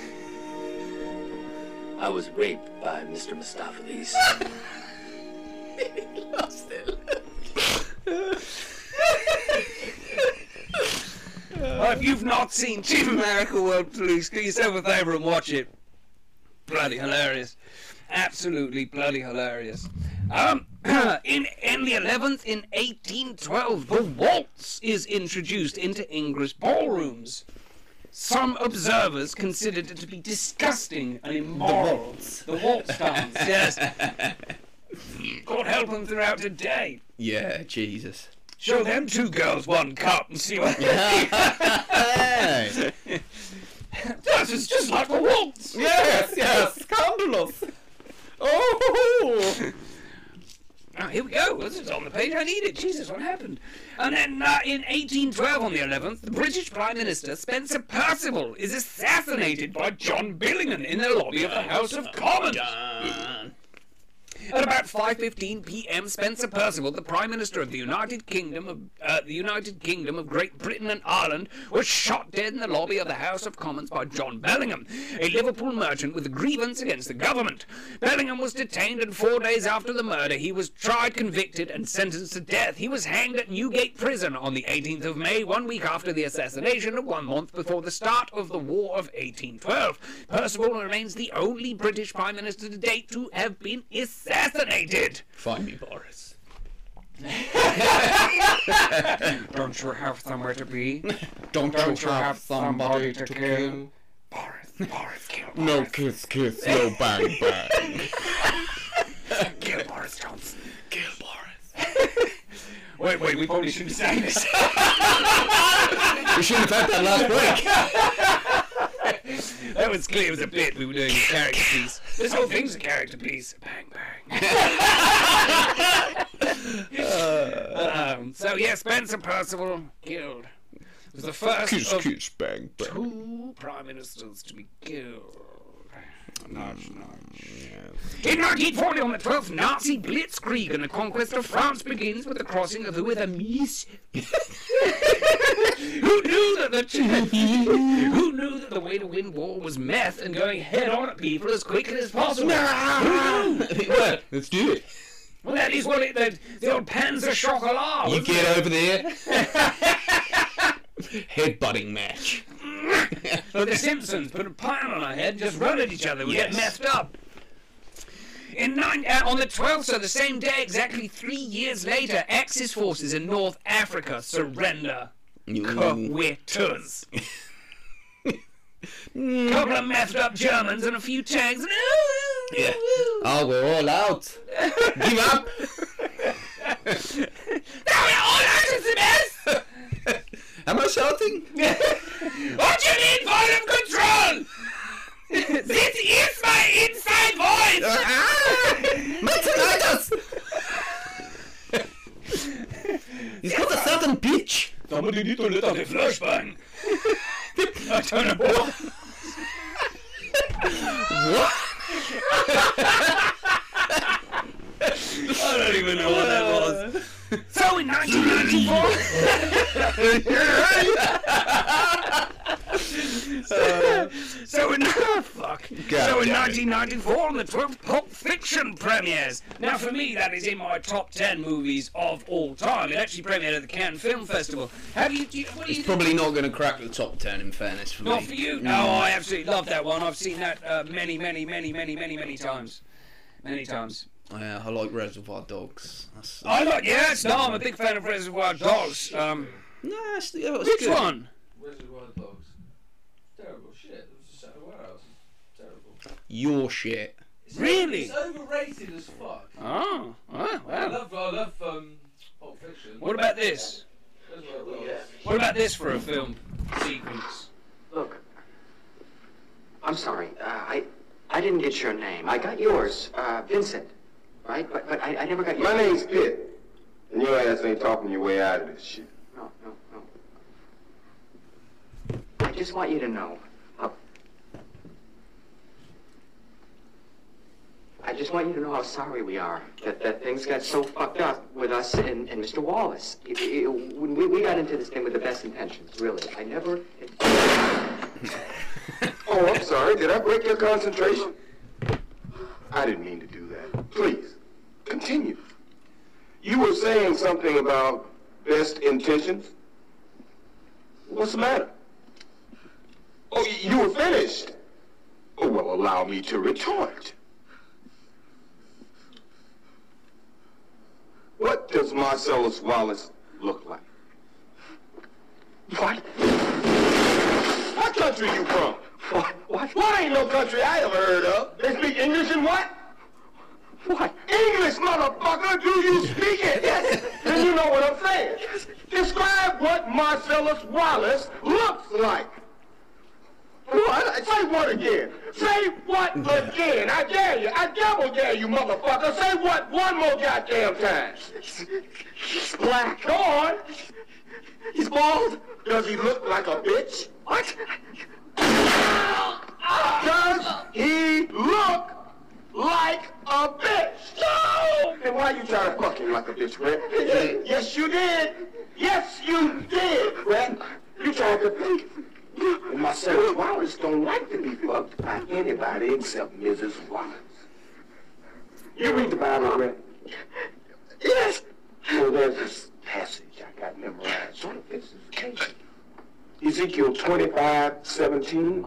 I was raped by Mr. Mistoffelees. If you've not seen Team America World Police, do yourself a favour and watch it. Bloody hilarious. Absolutely bloody hilarious. Um, in, in the 11th, in 1812, the waltz is introduced into English ballrooms. Some observers considered it to be disgusting and immoral. The waltz, dance, yes. God help them throughout today. Yeah, Jesus. Show them two girls one cup and see what Hey. This is just like the waltz. yes, yes, scandalous. Oh. Oh, here we go. This is on the page. I need it. Jesus, what happened? And then uh, in 1812, on the 11th, the British Prime Minister Spencer Perceval is assassinated by John Bellingham in the lobby of the House of Commons. At about 5:15 p.m., Spencer Perceval, the Prime Minister of the United Kingdom of uh, the United Kingdom of Great Britain and Ireland, was shot dead in the lobby of the House of Commons by John Bellingham, a Liverpool merchant with a grievance against the government. Bellingham was detained, and four days after the murder, he was tried, convicted, and sentenced to death. He was hanged at Newgate Prison on the 18th of May, one week after the assassination, and one month before the start of the War of 1812. Perceval remains the only British Prime Minister to date to have been assassinated. Find me, Boris. Don't you have somewhere to be? Don't, Don't you have somebody to kill? Boris, Boris, kill Boris. No kiss, kiss, no bang, bang. kill Boris Johnson. Kill Boris. Wait, wait, we probably shouldn't say this. We shouldn't have had that last break. that was clear. It was a bit. We were doing a character piece. This whole thing's a character piece. Bang, bang. um, so, yeah, Spencer Perceval killed. It Was the first Kiss, of kiss, bang, bang. two prime ministers to be killed. In 1940, on the 12th Nazi Blitzkrieg and the conquest of France begins with the crossing of the with a who knew that the who knew that the way to win war was meth and going head on at people as quickly as possible? Who knew? What? Let's do it. Well, that is what it, the, the old Panzer Chocolat. You wasn't get over there. Headbutting match. Like the Simpsons put a pile on our head, just run at each other. We Yes. get messed up. In nine, uh, on the 12th, so the same day, exactly three years later, Axis forces in North Africa surrender. Quiters. Couple of messed up Germans and a few tanks. Yeah. Oh, we're all out. Give up. Now we're all out of the mess! Am I shouting? What do you need volume control? this is my inside voice! Ah, my tinnitus! He's got a certain pitch. Somebody need to let out a flashbang. I don't know what. What? I don't even know what that was. So in 1994. so in oh, fuck. so in 1994, on the 12th Pulp Fiction premieres. Now, for me, that is in my top 10 movies of all time. It actually premiered at the Cannes Film Festival. Have you? Do you what do you Probably not going to crack the top ten. In fairness, for Not me. for you. No, I absolutely love that one. I've seen that uh, many, many, many, many, many, many times. Many times. Yeah, I like Reservoir Dogs. That's, I like. Yes, no, I'm a big fan of Reservoir Dogs. Um, no, it's, yeah, it's which good. one? Reservoir Dogs. Terrible shit. It was just out of warehouse. Terrible. Your shit. It's Really? It's overrated as fuck. Oh, oh I well. love, I love um, Pulp Fiction. What about this? Reservoir What about this for a film sequence? Look, I'm sorry. Uh, I I didn't get your name. I got yours, uh, Vincent, right? But but I, I never got your My name's Pitt, and your ass ain't talking your way out of this shit. No, no, no. I just want you to know. How, I just want you to know how sorry we are that, that things got so fucked up with us and, and Mr. Wallace. It, it, when we, we got into this thing with the best intentions, really. I never. Oh, I'm sorry. Did I break your concentration? I didn't mean to do that. Please, continue. You were saying something about best intentions? What's the matter? Oh, you were finished. Oh, well, allow me to retort. What does Marcellus Wallace look like? What? What country you from? What? What? What ain't no country I ever heard of? They speak English and what? What? English, motherfucker! Do you speak it? Yes. Then you know what I'm saying. Describe what Marcellus Wallace looks like. What? Say what again? Say what again? I dare you. I double dare you, motherfucker. Say what one more goddamn time. He's black. Go on. He's bald. Does he look like a bitch? What? Does he look like a bitch? No! And why you trying to fuck him like a bitch, Brett? yes, you did. Yes, you did, Brett. You tried to think. And Marcellus Wallace don't like to be fucked by anybody except Mrs. Wallace. You read the Bible, Brett? Yes. Well, there's this passage I got memorized. Sort of this occasion. Ezekiel 25, 17.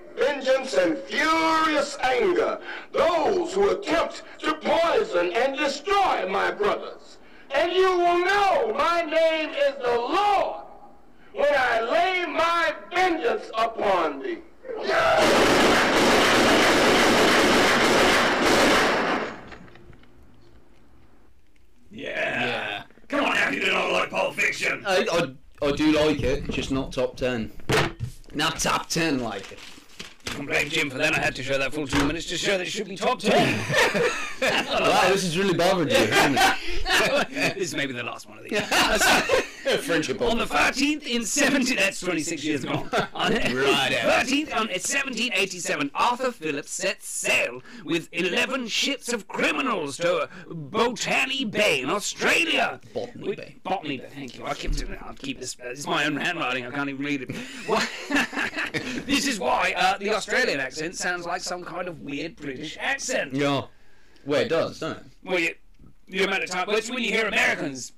vengeance and furious anger those who attempt to poison and destroy my brothers. And you will know my name is the Lord when I lay my vengeance upon thee. Yeah. yeah. Come on, how do you not like Pulp Fiction? I, I, I do like it, just not top 10. Not top 10 like it. Can blame Jim for that. I had to show that full two minutes to show that it should be top ten. Wow, this is really bothered you? this is maybe the last one of these. Friendship On the 13th in 17... That's 26 years ago. On Right. 13th on 1787, Arthur Phillips set sail with 11 ships of criminals to Botany Bay in Australia. Botany With- Bay. Botany Bay, thank you. I'll keep, it- I'll keep this. Uh, it's my own handwriting. I can't even read it. This is why uh, the Australian accent sounds like some kind of weird British accent. Yeah. Well, it does, doesn't it? Well, you, the amount of time. It's when you hear Americans.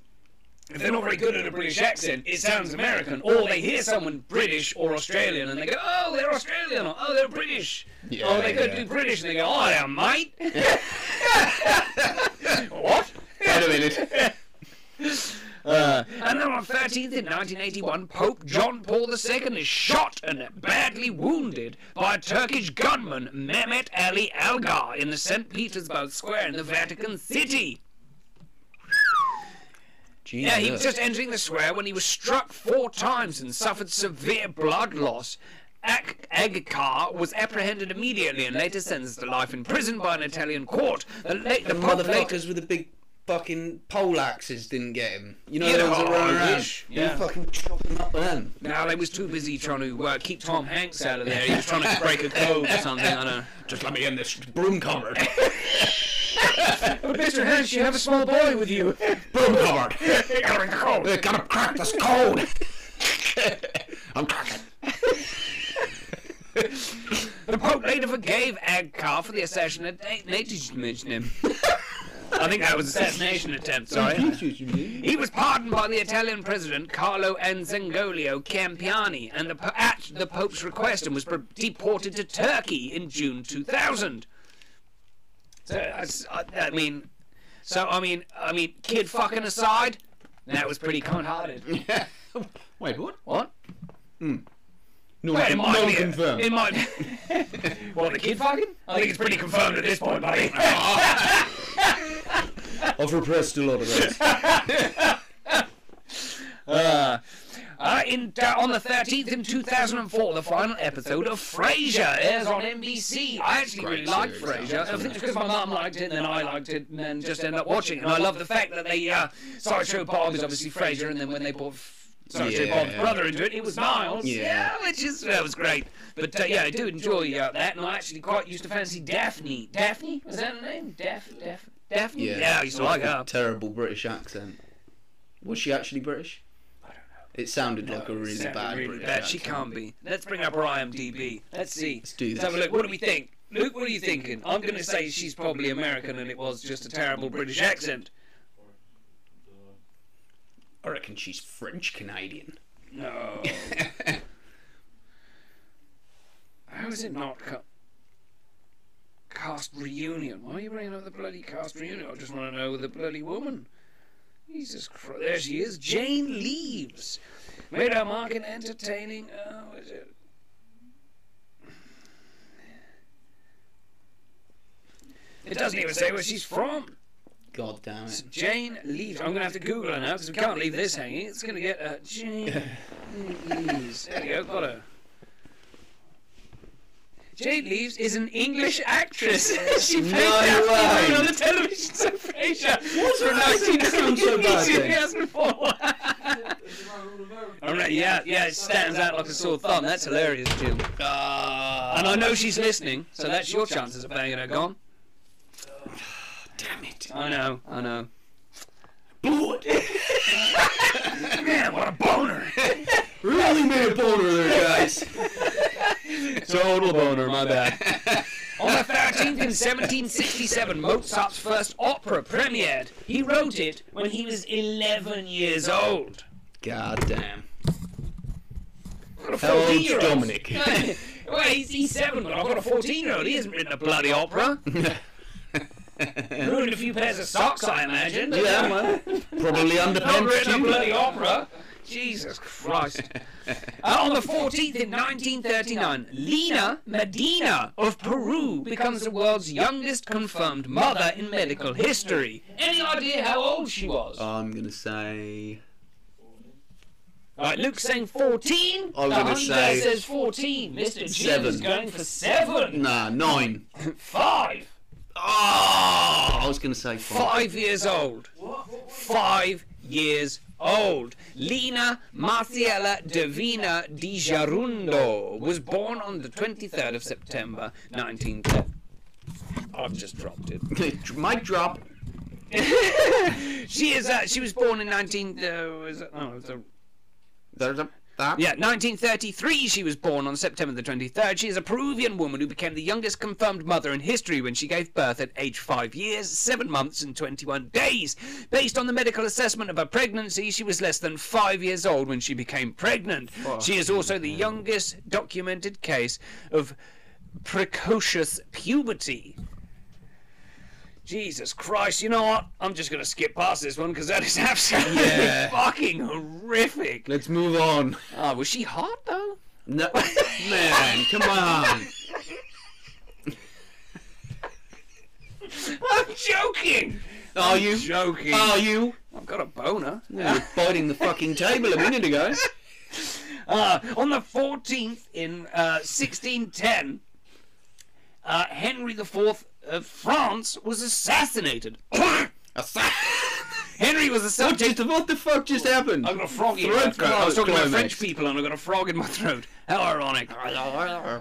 If they're not very good at a British accent, it sounds American. Or they hear someone British or Australian and they go, oh, they're Australian. Or, oh, they're British. Yeah, oh, they could yeah. do British. And they go, oh, they're mate. what? Wait a minute. Uh, and then on 13th in 1981, Pope John Paul II is shot and badly wounded by a Turkish gunman, Mehmet Ali Algar, in the St. Petersburg Square in the Vatican City. Yeah, he was just entering the square when he was struck four times and suffered severe blood loss. Ak- Agkar was apprehended immediately and later sentenced to life in prison by an Italian court. The, la- the The motherfuckers with the big fucking pole axes didn't get him. You know Yeah, the ones that run around? Yeah. fucking chop him up then. No, they was too busy trying to uh, keep Tom Hanks out of there. He was trying to break a code or something. I don't know. Just let me in this broom cupboard. Mr. Hanks, you have a small boy with you. Boom, cupboard. Got a code. We're gonna crack this code. I'm cracking. The Pope later forgave Agkar for the assassination him. I think that was assassination attempt. Sorry. He was pardoned by the Italian president Carlo Anzengolio Campiani and the, at the Pope's request and was pre- deported to Turkey in June 2000. So that's- I, I mean, so I mean, I mean, kid fucking aside, that was pretty kind-hearted. Wait, what? What? Mm. No, Well, it might no be. confirmed. It might. What, the kid fucking? I think it's pretty confirmed at this point, buddy. I've repressed a lot of those. Uh, uh, in, uh, on the 13th in 2004, the final episode of Frasier airs on NBC. I actually really liked Frasier. I think it's because my mum liked it, and then I liked it, and then just ended up watching it. And I love the fact that they, uh, Sideshow Bob is obviously Frasier, and then when they brought Sideshow Yeah. Bob's brother into it, it was Miles. Yeah. which is, that was great. But uh, yeah, I do enjoy uh, that, and I actually quite used to fancy Daphne. Daphne? Was that her name? Daph, Daph, Daphne? Yeah, I used to like her. Terrible British accent. Was she actually British? I don't know. It sounded like a really bad really British bad. She can't be. Let's bring up her IMDb. Let's see. Let's do Let's this. have a look. What do we think? Luke, what are you thinking? I'm going to say she's probably American and it was just a terrible British accent. I reckon she's French Canadian. No. How is it not ca- cast reunion? Why are you bringing up the bloody cast reunion? I just want to know the bloody woman. Jesus Christ. There she is. Jane Leeves. Made her mark in entertaining. Oh, is it? It doesn't even say where she's from. God damn it. Jane Leeves. I'm going to have to Google her now because we can't leave this hanging. It's going to get uh, Jane Leeves. There we go. Got her. Jane Leeves is an English actress. she played No Daphne way. On the television show Frasier. What's her accent sound so bad 2004. All right, yeah, yeah, it stands out like a sore thumb. That's hilarious, Jim. Ah, And I know she's listening, so that's your chances of banging her gone. damn it. I know, I know. Man, what a boner! really made a boner there, guys. Total boner, my bad. On the 13th in 1767, Mozart's first opera premiered. He wrote it when he was 11 years old. God damn. How old's 14-year-old. Dominic? well, he's, he's seven, but I've got a 14-year-old. He hasn't written a bloody opera. Ruined a few pairs of socks, I imagine. yeah, well, probably Not underpants written a bloody opera. Jesus Christ. Uh, on the 14th in 1939, Lina Medina of Peru becomes the world's youngest confirmed mother in medical history. Any idea how old she was? I'm gonna say. Right, Luke's saying 14. I'm gonna say says 14. Mr. Jim seven. is going for 7. Nah, nine. 5. Oh, I was gonna say five. Five years old. Five years old. Lina Marciela Divina Di Giarundo was born on the 23rd of September 1910. I've just dropped it. Mic drop. She is. Uh, she was born in 19. Uh, was oh, There's a that. yeah, 1933. She was born on September the 23rd. She is a Peruvian woman who became the youngest confirmed mother in history when she gave birth at age five years, seven months, and 21 days. Based on the medical assessment of her pregnancy, she was less than five years old when she became pregnant. She is also the youngest documented case of precocious puberty. Jesus Christ, you know what? I'm just going to skip past this one because that is absolutely Yeah. fucking horrific. Let's move on. Oh, was she hot though? No, man, come on. I'm joking. Are you? Joking. Are you? I've got a boner. Yeah, you're biting the fucking table a minute ago. Uh, on the 14th in uh, 1610, uh, Henry IV of France was assassinated. Henry was the What, subject just, what the fuck just happened? I've got a frog in my Throat throat. I was talking about. French people and I've got a frog in my throat. How ironic.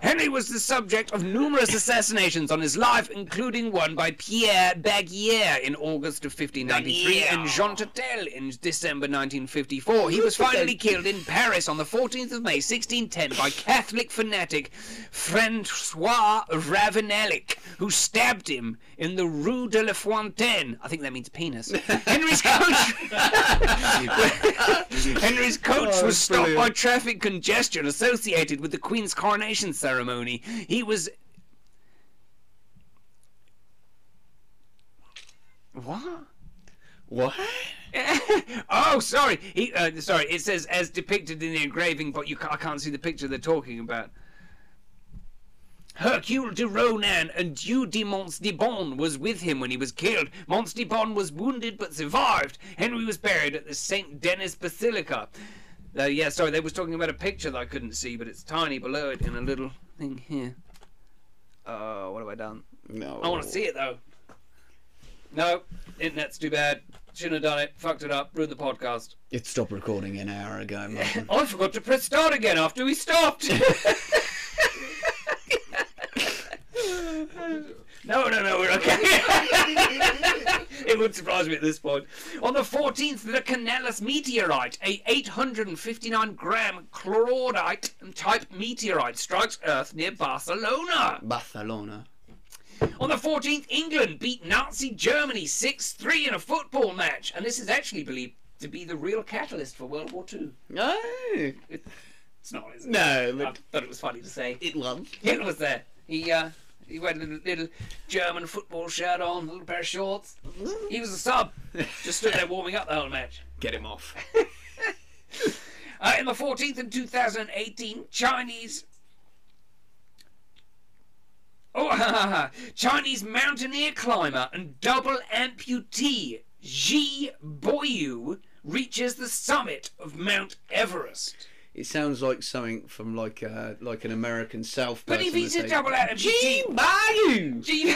Henry was the subject of numerous assassinations on his life, including one by Pierre Baguière in August of 1593 and Jean Tutelle in December 1954. He was finally killed in Paris on the 14th of May 1610 by Catholic fanatic Francois Ravenelic, who stabbed him in the Rue de la Fontaine. I think that means penis. Henry's coach. Henry's coach Oh, was stopped by traffic congestion associated with the Queen's coronation ceremony. He was. What? What? oh, sorry. He, uh, sorry. It says as depicted in the engraving, but you ca- I can't see the picture they're talking about. Hercule de Ronan and Dieu de Mons de Bon was with him when he was killed. Mons de Bon was wounded but survived. Henry was buried at the St. Denis Basilica. Uh, yeah, sorry, they was talking about a picture that I couldn't see, but it's tiny below it in a little thing here. Oh, what have I done? No. I want to see it though. No, internet's too bad. Shouldn't have done it. Fucked it up. Ruined the podcast. It stopped recording an hour ago, Martin. I forgot to press start again after we stopped. no, no, no, we're okay. it would surprise me at this point. On the 14th, the Canellus meteorite, a 859 gram chlorodite type meteorite, strikes Earth near Barcelona. Barcelona. On the 14th, England beat Nazi Germany 6 3 in a football match, and this is actually believed to be the real catalyst for World War II. No. It's not, is it? No, I but thought it was funny to say. it was. Hitler was there. He uh, he had a little, little German football shirt on, a little pair of shorts. He was a sub. Just stood there warming up the whole match. Get him off. Uh, in the 14th in 2018, Chinese. Oh, Chinese mountaineer climber and double amputee Ji Boyu reaches the summit of Mount Everest. It sounds like something from like uh, like an American South. But if he's a double amputee, Gee, Bayou! Ji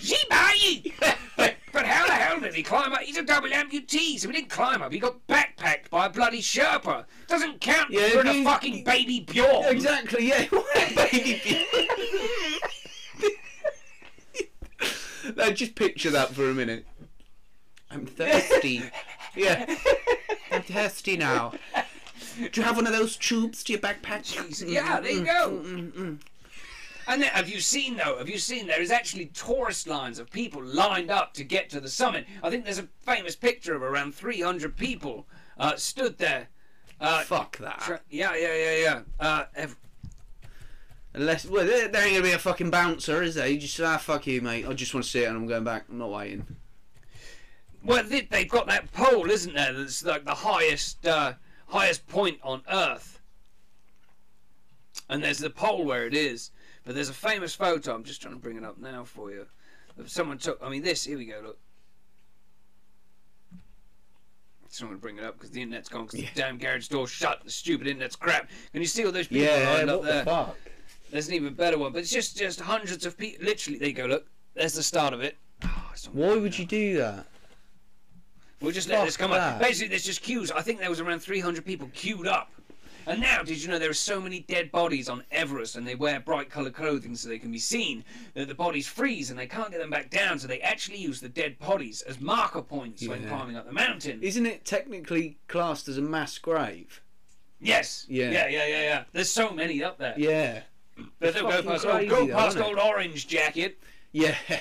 Ji Boyu. But, but how the hell did he climb up? He's a double amputee, so he didn't climb up. He got backpacked by a bloody Sherpa. Doesn't count. Yeah, You're he- a fucking baby Bjorn. Exactly, yeah. Baby. Bjorn. now just picture that for a minute. I'm thirsty. yeah. I'm thirsty now. Do you have one of those tubes to your backpack? Jeez, Yeah, there you go. And then, have you seen though? Have you seen there is actually tourist lines of people lined up to get to the summit? I think there's a famous picture of around 300 people uh, stood there. Uh, Fuck that. tr- yeah, yeah, yeah, yeah. Uh, ev- Unless, well, there, there ain't gonna be a fucking bouncer, is there? You just say, ah, fuck you, mate. I just want to see it, and I'm going back. I'm not waiting. well, they, they've got that pole, isn't there? That's like the highest, uh, highest point on Earth. And there's the pole where it is. But there's a famous photo. I'm just trying to bring it up now for you. Someone took. I mean, this. Here we go. Look. Someone bring it up because the internet's gone because Yeah. the damn garage door's shut. The stupid internet's crap. Can you see all those people Yeah, lined up what there? the fuck? There's an even better one, but it's just just hundreds of people. Literally, there you go. Look, there's the start of it. Oh, Why would now. you do that? We'll just let this come up. Basically, there's just queues. I think there was around 300 people queued up. And now, did you know there are so many dead bodies on Everest and they wear bright coloured clothing so they can be seen? That the bodies freeze and they can't get them back down, so they actually use the dead bodies as marker points when climbing up the mountain. Isn't it technically classed as a mass grave? yes. Yeah. Yeah, yeah, yeah, yeah. There's so many up there. Yeah. But they'll go past, oh, crazy go though, past old orange jacket Yeah.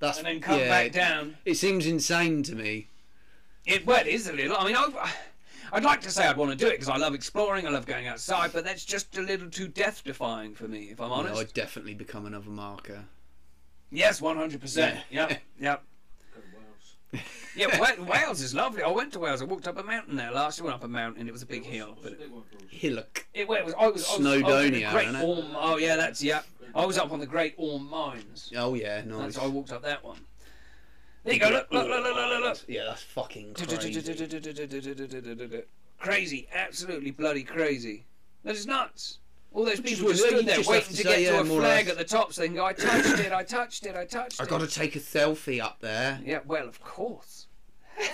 That's and then come yeah, back down. It seems insane to me. It well, it is a little. I mean, I, I'd like to say I'd want to do it because I love exploring, I love going outside, but that's just a little too death-defying for me, if I'm honest. I'd definitely become another marker. Yes, one hundred percent. Yep, yep. Yeah, Wales is lovely. I went to Wales. I walked up a mountain there last year. I went up a mountain. It was a big hill, but it, Hillock. it, well, it was. I was. I was, I was in the Snowdonia, Great. Oh yeah, that's yeah. I was up on the Great Orme Mines. Oh yeah, nice. That's I walked up that one. There you go. Look, look, look, look, look, look. look. Yeah, that's fucking crazy. crazy, absolutely bloody crazy. That is nuts. All those Which people just stood there just waiting to to say, get yeah, to a flag at the top can I touched it, I touched it, I touched I it. I got to take a selfie up there. Yeah, well, of course.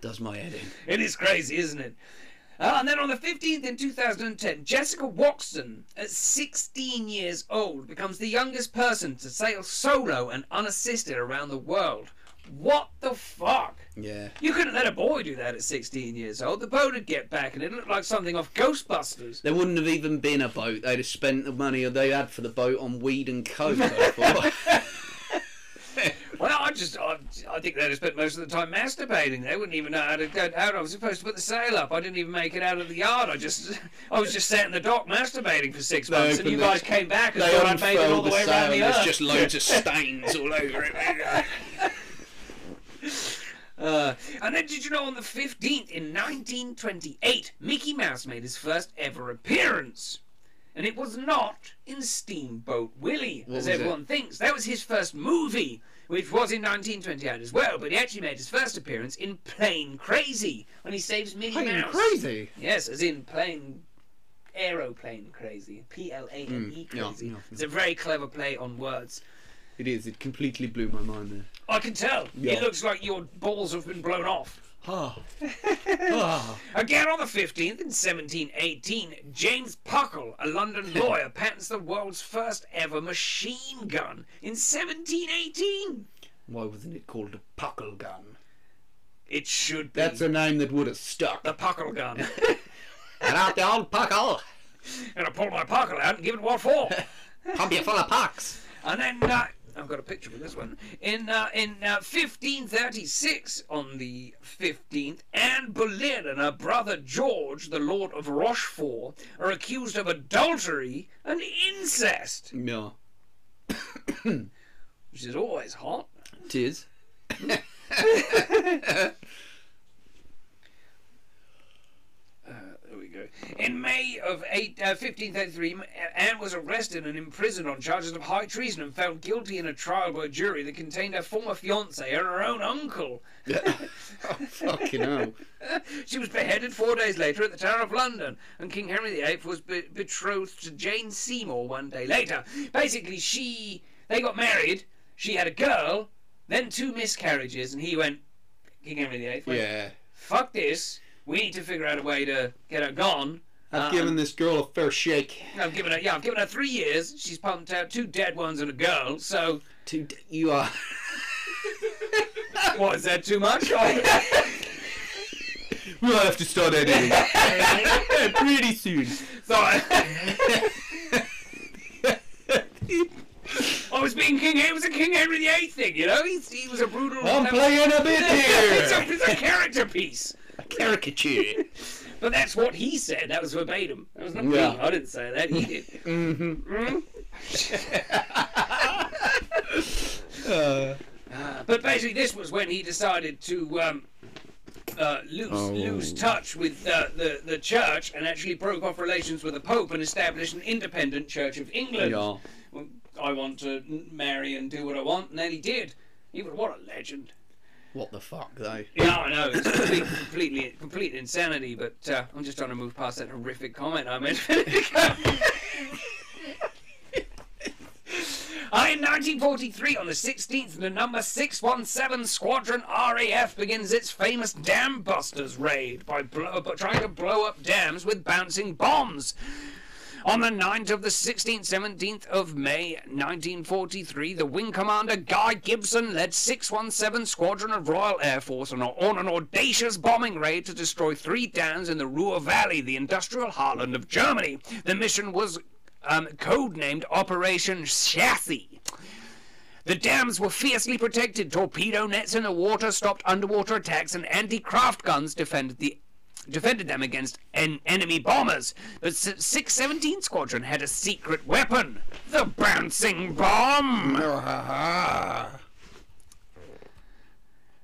Does my head in. It is crazy, isn't it? Uh, and then on the 15th in 2010, Jessica Watson, at 16 years old, becomes the youngest person to sail solo and unassisted around the world. What the fuck? Yeah. You couldn't let a boy do that at 16 years old. The boat would get back and it looked like something off Ghostbusters. There wouldn't have even been a boat. They'd have spent the money they had for the boat on weed and coke. Well, I just, I, I think they'd have spent most of the time masturbating. They wouldn't even know how to go out. I was supposed to put the sail up. I didn't even make it out of the yard. I just, I was just sat in the dock masturbating for six months, and you the- guys came back and thought I'd made it all unfurled the way around the and there's just loads of stains all over it. Uh, and then did you know on the 15th in 1928, Mickey Mouse made his first ever appearance. And it was not in Steamboat Willie, What as was everyone thinks. That was his first movie, which was in 1928 as well, but he actually made his first appearance in Plain Crazy, when he saves Minnie Plain Mouse. Crazy? Yes, as in Plain Aeroplane Crazy. P L A N E Mm, yeah, Crazy. yeah, It's a very clever play on words. It is. It completely blew my mind there. I can tell. Yeah. It looks like your balls have been blown off. Ah. ah. Again on the 15th in 1718, James Puckle, a London lawyer, patents the world's first ever machine gun in 1718. Why wasn't it called a puckle gun? It should be That's a name that would have stuck. the Puckle gun. And out the old puckle. and I pull my Puckle out and give it what for. Pump you full of pucks. And then uh, I've got a picture for this one. In uh, in uh, 1536, on the 15th, Anne Boleyn and her brother George, the Lord of Rochefort, are accused of adultery and incest, Yeah. which is always hot. It is. There we go. In May of eight, uh, 1533, Anne was arrested and imprisoned on charges of high treason and found guilty in a trial by a jury that contained her former fiance and her own uncle. Yeah. oh, fucking hell. She was beheaded four days later at the Tower of London, and King Henry VIII was be- betrothed to Jane Seymour one day later. Basically, she they got married. She had a girl, then two miscarriages, and he went. King Henry VIII went, Yeah. "Fuck this! We need to figure out a way to get her gone." I've Uh, given this girl a fair shake. I've given her, yeah, I've given her three years. She's pumped out two dead ones and a girl. So, Two d- you are. what is that too much? We'll have to start editing. Pretty soon. So I, I was being King. It was a King Henry VIII thing, you know. He's, he was a brutal. I'm playing a bit it's, a, here. it's a character piece. Caricature. But that's what he said. That was verbatim. That was not Yeah. me. I didn't say that. He did. Mm-hmm. Uh, But basically, this was when he decided to um, uh, lose Oh. lose touch with uh, the the church and actually broke off relations with the Pope and established an independent Church of England. yeah. Well, I want to marry and do what I want, and then he did. He was what a legend. What the fuck, though? Yeah, I know it's complete, completely complete insanity, but uh, I'm just trying to move past that horrific comment I made. In 1943, on the 16th, the number 617 Squadron RAF begins its famous Dam Busters raid by, blow, by trying to blow up dams with bouncing bombs. On the 9th of the 16th, 17th of May 1943, the Wing Commander Guy Gibson led 617 Squadron of Royal Air Force on, on an audacious bombing raid to destroy three dams in the Ruhr Valley, the industrial heartland of Germany. The mission was um, codenamed Operation Chastise. The dams were fiercely protected. Torpedo nets in the water stopped underwater attacks, and anti-craft guns defended the defended them against en- enemy bombers. but S- 617 Squadron had a secret weapon: the bouncing bomb.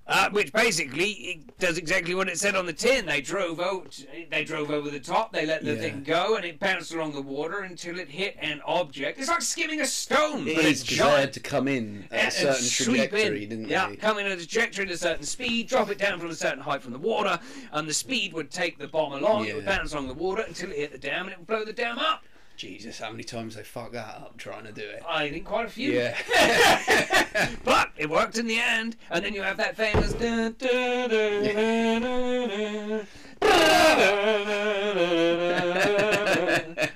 Uh, which basically it does exactly what it said on the tin. They drove over, they drove over the top. They let the Yeah. thing go, and it bounced along the water until it hit an object. It's like skimming a stone, It but is it's because they had to come in at a certain trajectory, in. didn't yeah, they? come in at a trajectory at a certain speed, drop it down from a certain height from the water, and the speed would take the bomb along. It would bounce along the water until it hit the dam, and it would blow the dam up. Jesus, how many times they fucked that up trying to do it? I think quite a few. Yeah. But it worked in the end, and then you have that famous. dun.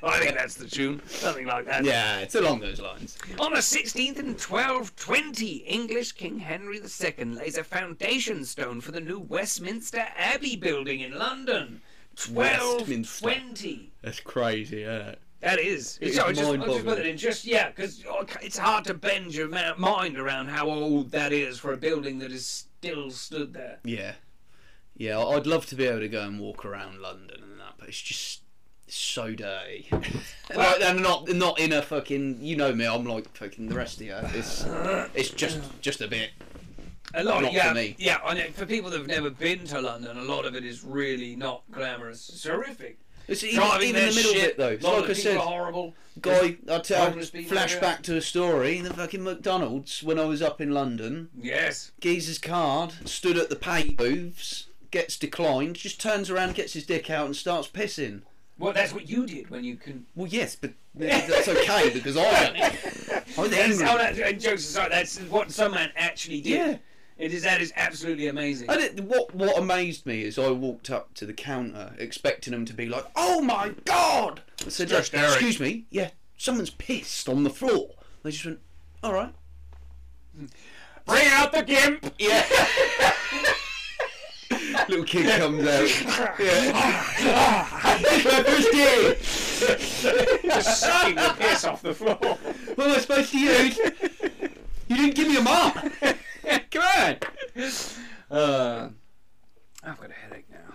I think that's the tune, something like that. yeah, it's along those lines. On the 16th in 1220, English King Henry II lays a foundation stone for the new Westminster Abbey building in London. Westminster. 1220. That's crazy, yeah. That is. It's so I just, put it in just yeah, because oh, it's hard to bend your mind around how old that is for a building that is still stood there. Yeah. Yeah, I'd love to be able to go and walk around London and that, but it's just so dirty. like, and not not in a fucking you know me, I'm like fucking the rest of you. It's it's just just a bit. A lot, Not yeah, for me. yeah. I know, for people that have never been to London, a lot of it is really not glamorous. It's horrific. It's even, driving even the middle shit. bit though. It's like I said, horrible. guy, I tell flashback to a story. In the fucking McDonald's when I was up in London. Yes. Geezer's card stood at the pay booths, gets declined, just turns around, gets his dick out, and starts pissing. Well, that's what you did when you can. Well, yes, but that's okay because I. I was angry. oh, that's, and jokes aside, that's what some man actually did. Yeah. It is that is absolutely amazing. And it, what what amazed me is I walked up to the counter expecting them to be like, "Oh my god!" I said, Just. "Excuse me, yeah, someone's pissed on the floor." They just went, "All right." Bring out the gimp. Yeah. Little kid comes out. Yeah. First day. Just sucking the piss off the floor. What am I supposed to use? You didn't give me a mop. Come on. Uh, I've got a headache now.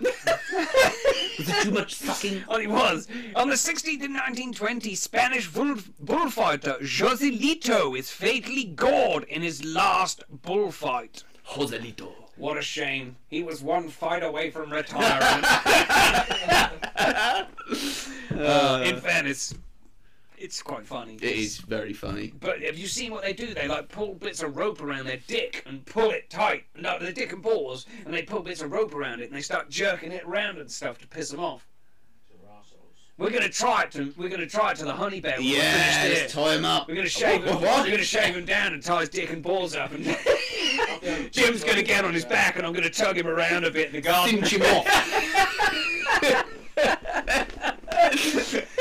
Was it too much sucking? Oh, it was. On the 16th in 1920, Spanish bull- bullfighter Joselito is fatally gored in his last bullfight. Joselito. What a shame. He was one fight away from retirement. uh, in fairness, it's quite funny. It is very funny. But have you seen what they do? They like pull bits of rope around their dick and pull it tight. No, the dick and balls, and they pull bits of rope around it and they start jerking it around and stuff to piss them off. We're gonna try it to. We're gonna try it to the honey bear. when we're Yeah, finished let's tie him up. We're gonna shave him. What? We're gonna shave him down and tie his dick and balls up. And Jim's gonna get on his back, and I'm gonna tug him around a bit in the garden. Cinch him off.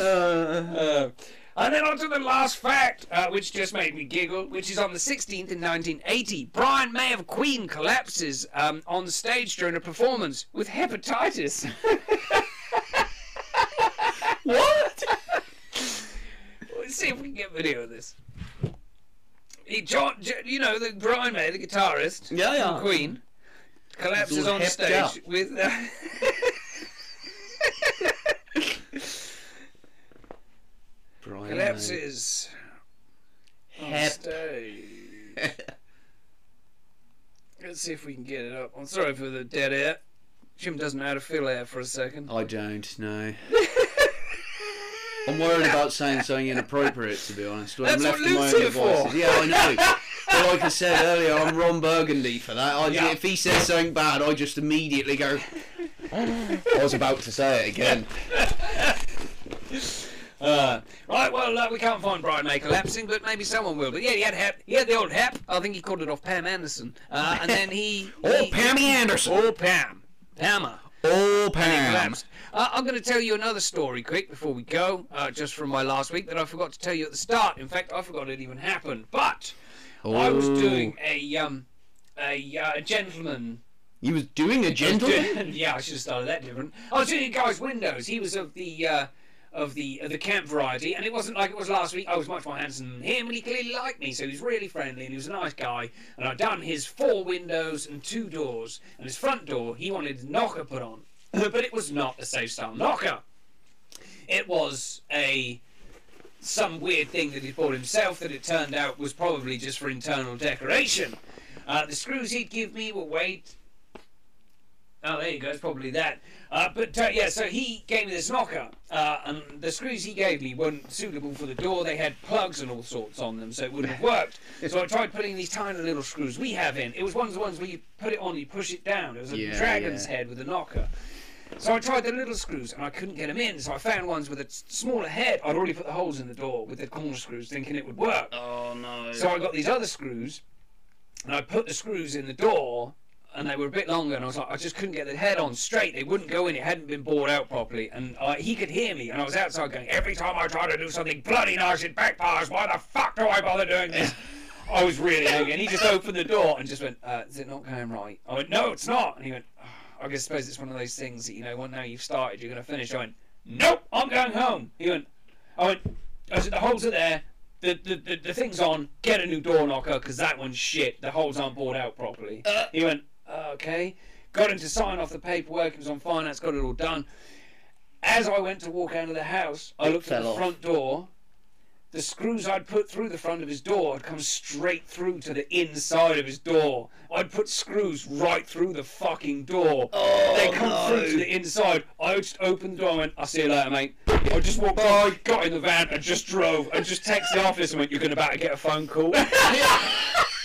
Uh, and then on to the last fact, uh, which just made me giggle, which is on the 16th in 1980. Brian May of Queen collapses um, on stage during a performance with hepatitis. what? Let's see if we can get video of this. He, John, you know, the Brian May, the guitarist Yeah, yeah. from Queen, collapses on stage with. Uh, Brian collapses Hep. Let's see if we can get it up. I'm sorry for the dead air. Jim doesn't know how to fill air for a second. I don't know. I'm worried about saying something inappropriate, to be honest. When I'm left what to my Luke's own here for. devices. Yeah, I know. but like I said earlier, I'm Ron Burgundy for that. I, Yeah. If he says something bad, I just immediately go. Oh, I was about to say it again. Uh, right, well, uh, we can't find Brian May collapsing, but maybe someone will. But yeah, he had hep. He had the old hap. I think he called it off Pam Anderson. Uh, and then he. Oh, he- Pammy Anderson. Oh, Pam. Pammer. Oh, Pam. Uh, I'm going to tell you another story quick before we go, uh, just from my last week that I forgot to tell you at the start. In fact, I forgot it even happened. But I was Oh. doing a um, a, uh, a gentleman You was doing a gentleman? yeah, I should have started that different. I was doing a guy's windows. He was of the uh, of the of the camp variety, and it wasn't like it was last week. I was much more handsome him, and he clearly liked me, so he was really friendly and he was a nice guy. And I'd done his four windows and two doors, and his front door he wanted a knocker put on, but it was not a safe style knocker. It was a some weird thing that he bought himself that it turned out was probably just for internal decoration. Uh, the screws he'd give me were weight Oh, there you go. It's probably that. Uh, but uh, yeah, so he gave me this knocker, uh, and the screws he gave me weren't suitable for the door. They had plugs and all sorts on them, so it wouldn't have worked. so I tried putting these tiny little screws we have in. It was one of the ones where you put it on, you push it down. It was a Yeah, dragon's yeah. head with a knocker. So I tried the little screws and I couldn't get them in. So I found ones with a smaller head. I'd already put the holes in the door with the corner screws, thinking it would work. Oh, no. So I got these other screws, and I put the screws in the door, and they were a bit longer, and I was like, I just couldn't get the head on straight. They wouldn't go in. It hadn't been bored out properly, and uh, he could hear me, and I was outside going, every time I try to do something bloody nice, it backfires. Why the fuck do I bother doing this? I was really angry, and he just opened the door and just went, uh, "Is it not going right?" I went, "No, it's not." And he went, oh, "I guess suppose it's one of those things that you know, when now you've started, you're going to finish." I went, "Nope, I'm going home." He went, "I went." I said, "The holes are there." The, the, the, the thing's on, get a new door knocker because that one's shit. The holes aren't bored out properly. he went, "Uh, okay. Got him to sign off the paperwork. He was on finance, got it all done. As I went to walk out of the house, I looked at the off. front door the screws I'd put through the front of his door had come straight through to the inside of his door. I'd put screws right through the fucking door. Oh, they come no. through to the inside. I just opened the door and went, I'll see you later, mate. I just walked by, got in the van and just drove and just texted the office and went, You're going to about to get a phone call.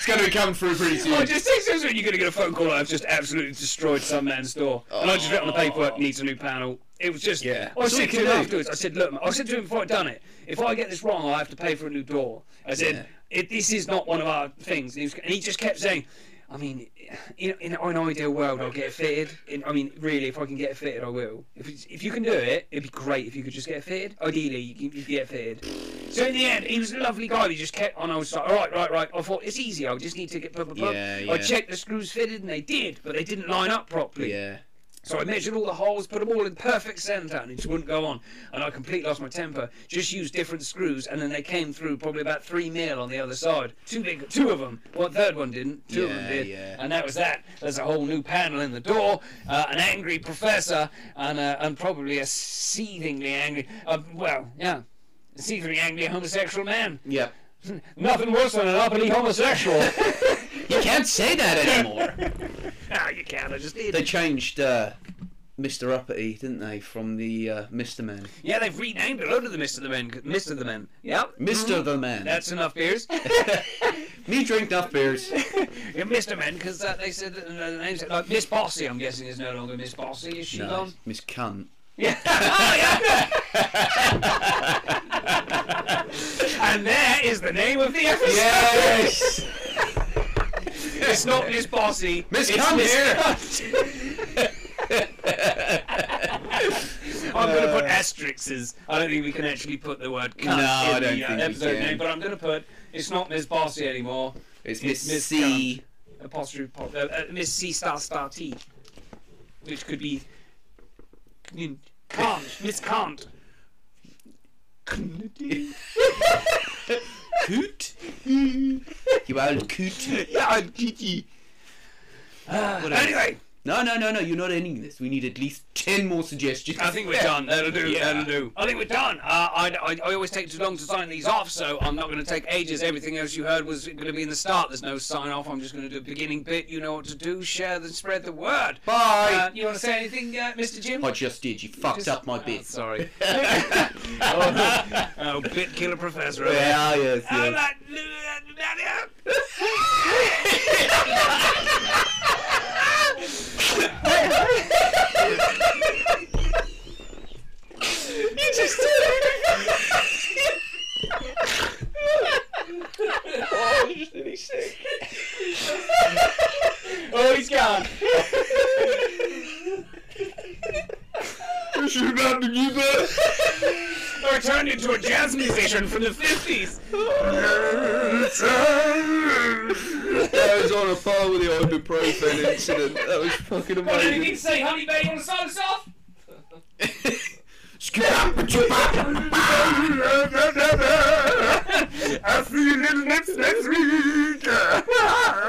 It's going to be coming through pretty soon. I just texted him, You're going to get a phone call. I've just absolutely destroyed some man's door. And I just wrote on the paperwork, needs a new panel. It was just, Yeah. I said to him afterwards, I said, look, I said to him before I'd done it, if I get this wrong, I have to pay for a new door. I said, it, this is not one of our things. And he, was, and he just kept saying, I mean, in, in, in an ideal world, I'll get it fitted. In, I mean, really, if I can get it fitted, I will. If, it's, if you can do it, it'd be great if you could just get it fitted. Ideally, you can, you can get it fitted. So in the end, he was a lovely guy. He just kept on. I was like, all right, right, right. I thought it's easy. I just need to get. Blah, blah, blah. Yeah, I checked the screws fitted, and they did, but they didn't line up properly. Yeah. So I measured all the holes, put them all in perfect centre, and it just wouldn't go on. And I completely lost my temper. Just used different screws, and then they came through probably about three mil on the other side. Two big, two of them. One third one didn't. Two of them did. yeah. And that was that. There's a whole new panel in the door, uh, an angry professor, and uh, and probably a seethingly angry, uh, well, yeah, a seethingly angry homosexual man. Yep. Nothing worse than an uppity homosexual. You can't say that anymore. you can't. I just did. they changed uh, Mr. Uppity, didn't they, from the uh, Mr. Men? Yeah, they've renamed it under the Mr. the Men. Mr. the Men. Yep. Mr. the Man. That's enough beers. Me drink enough beers. yeah, Mr. Men, because uh, they said that, uh, the names like Miss Bossy. I'm guessing is no longer Miss Bossy. Is she No, gone? Miss Cunt. Yeah. oh, yeah. and there is the name of the episode. Yes! It's not Miss Bossy. Miss it's Cunt Miss here. I'm going to put asterisks. I don't think we can actually put the word cunt No, in I don't the uh, think episode name, but I'm going to put it's not Miss Bossy anymore. It's It's Miss Miss C. apostrophe po- uh, uh, Miss C star star T, which could be can't Miss can't. Coot. You old coot. Yeah, I'm kitty. Anyway, No, no, no, no. You're not ending this. We need at least ten more suggestions. I think we're done. That'll do. Yeah. That'll do. I think we're done. Uh, I, I, I always take too long to sign these off, so I'm not going to take ages. Everything else you heard was going to be in the start. There's no sign off. I'm just going to do a beginning bit. You know what to do. Share and spread the word. Bye. Uh, you want to say anything, uh, Mr. Jim? I just did. You fucked Just- up my Oh, bit. sorry. oh, oh, bit killer professor. over there. Yeah, yes, Oh, yes. You just Oh, he's really sick. Oh, he's gone. I turned into a jazz musician from the 50s. That was on a par with the ibuprofen incident. That was fucking What did you amazing. say, honey babe? Want to sign us off? I'll see you little next next week.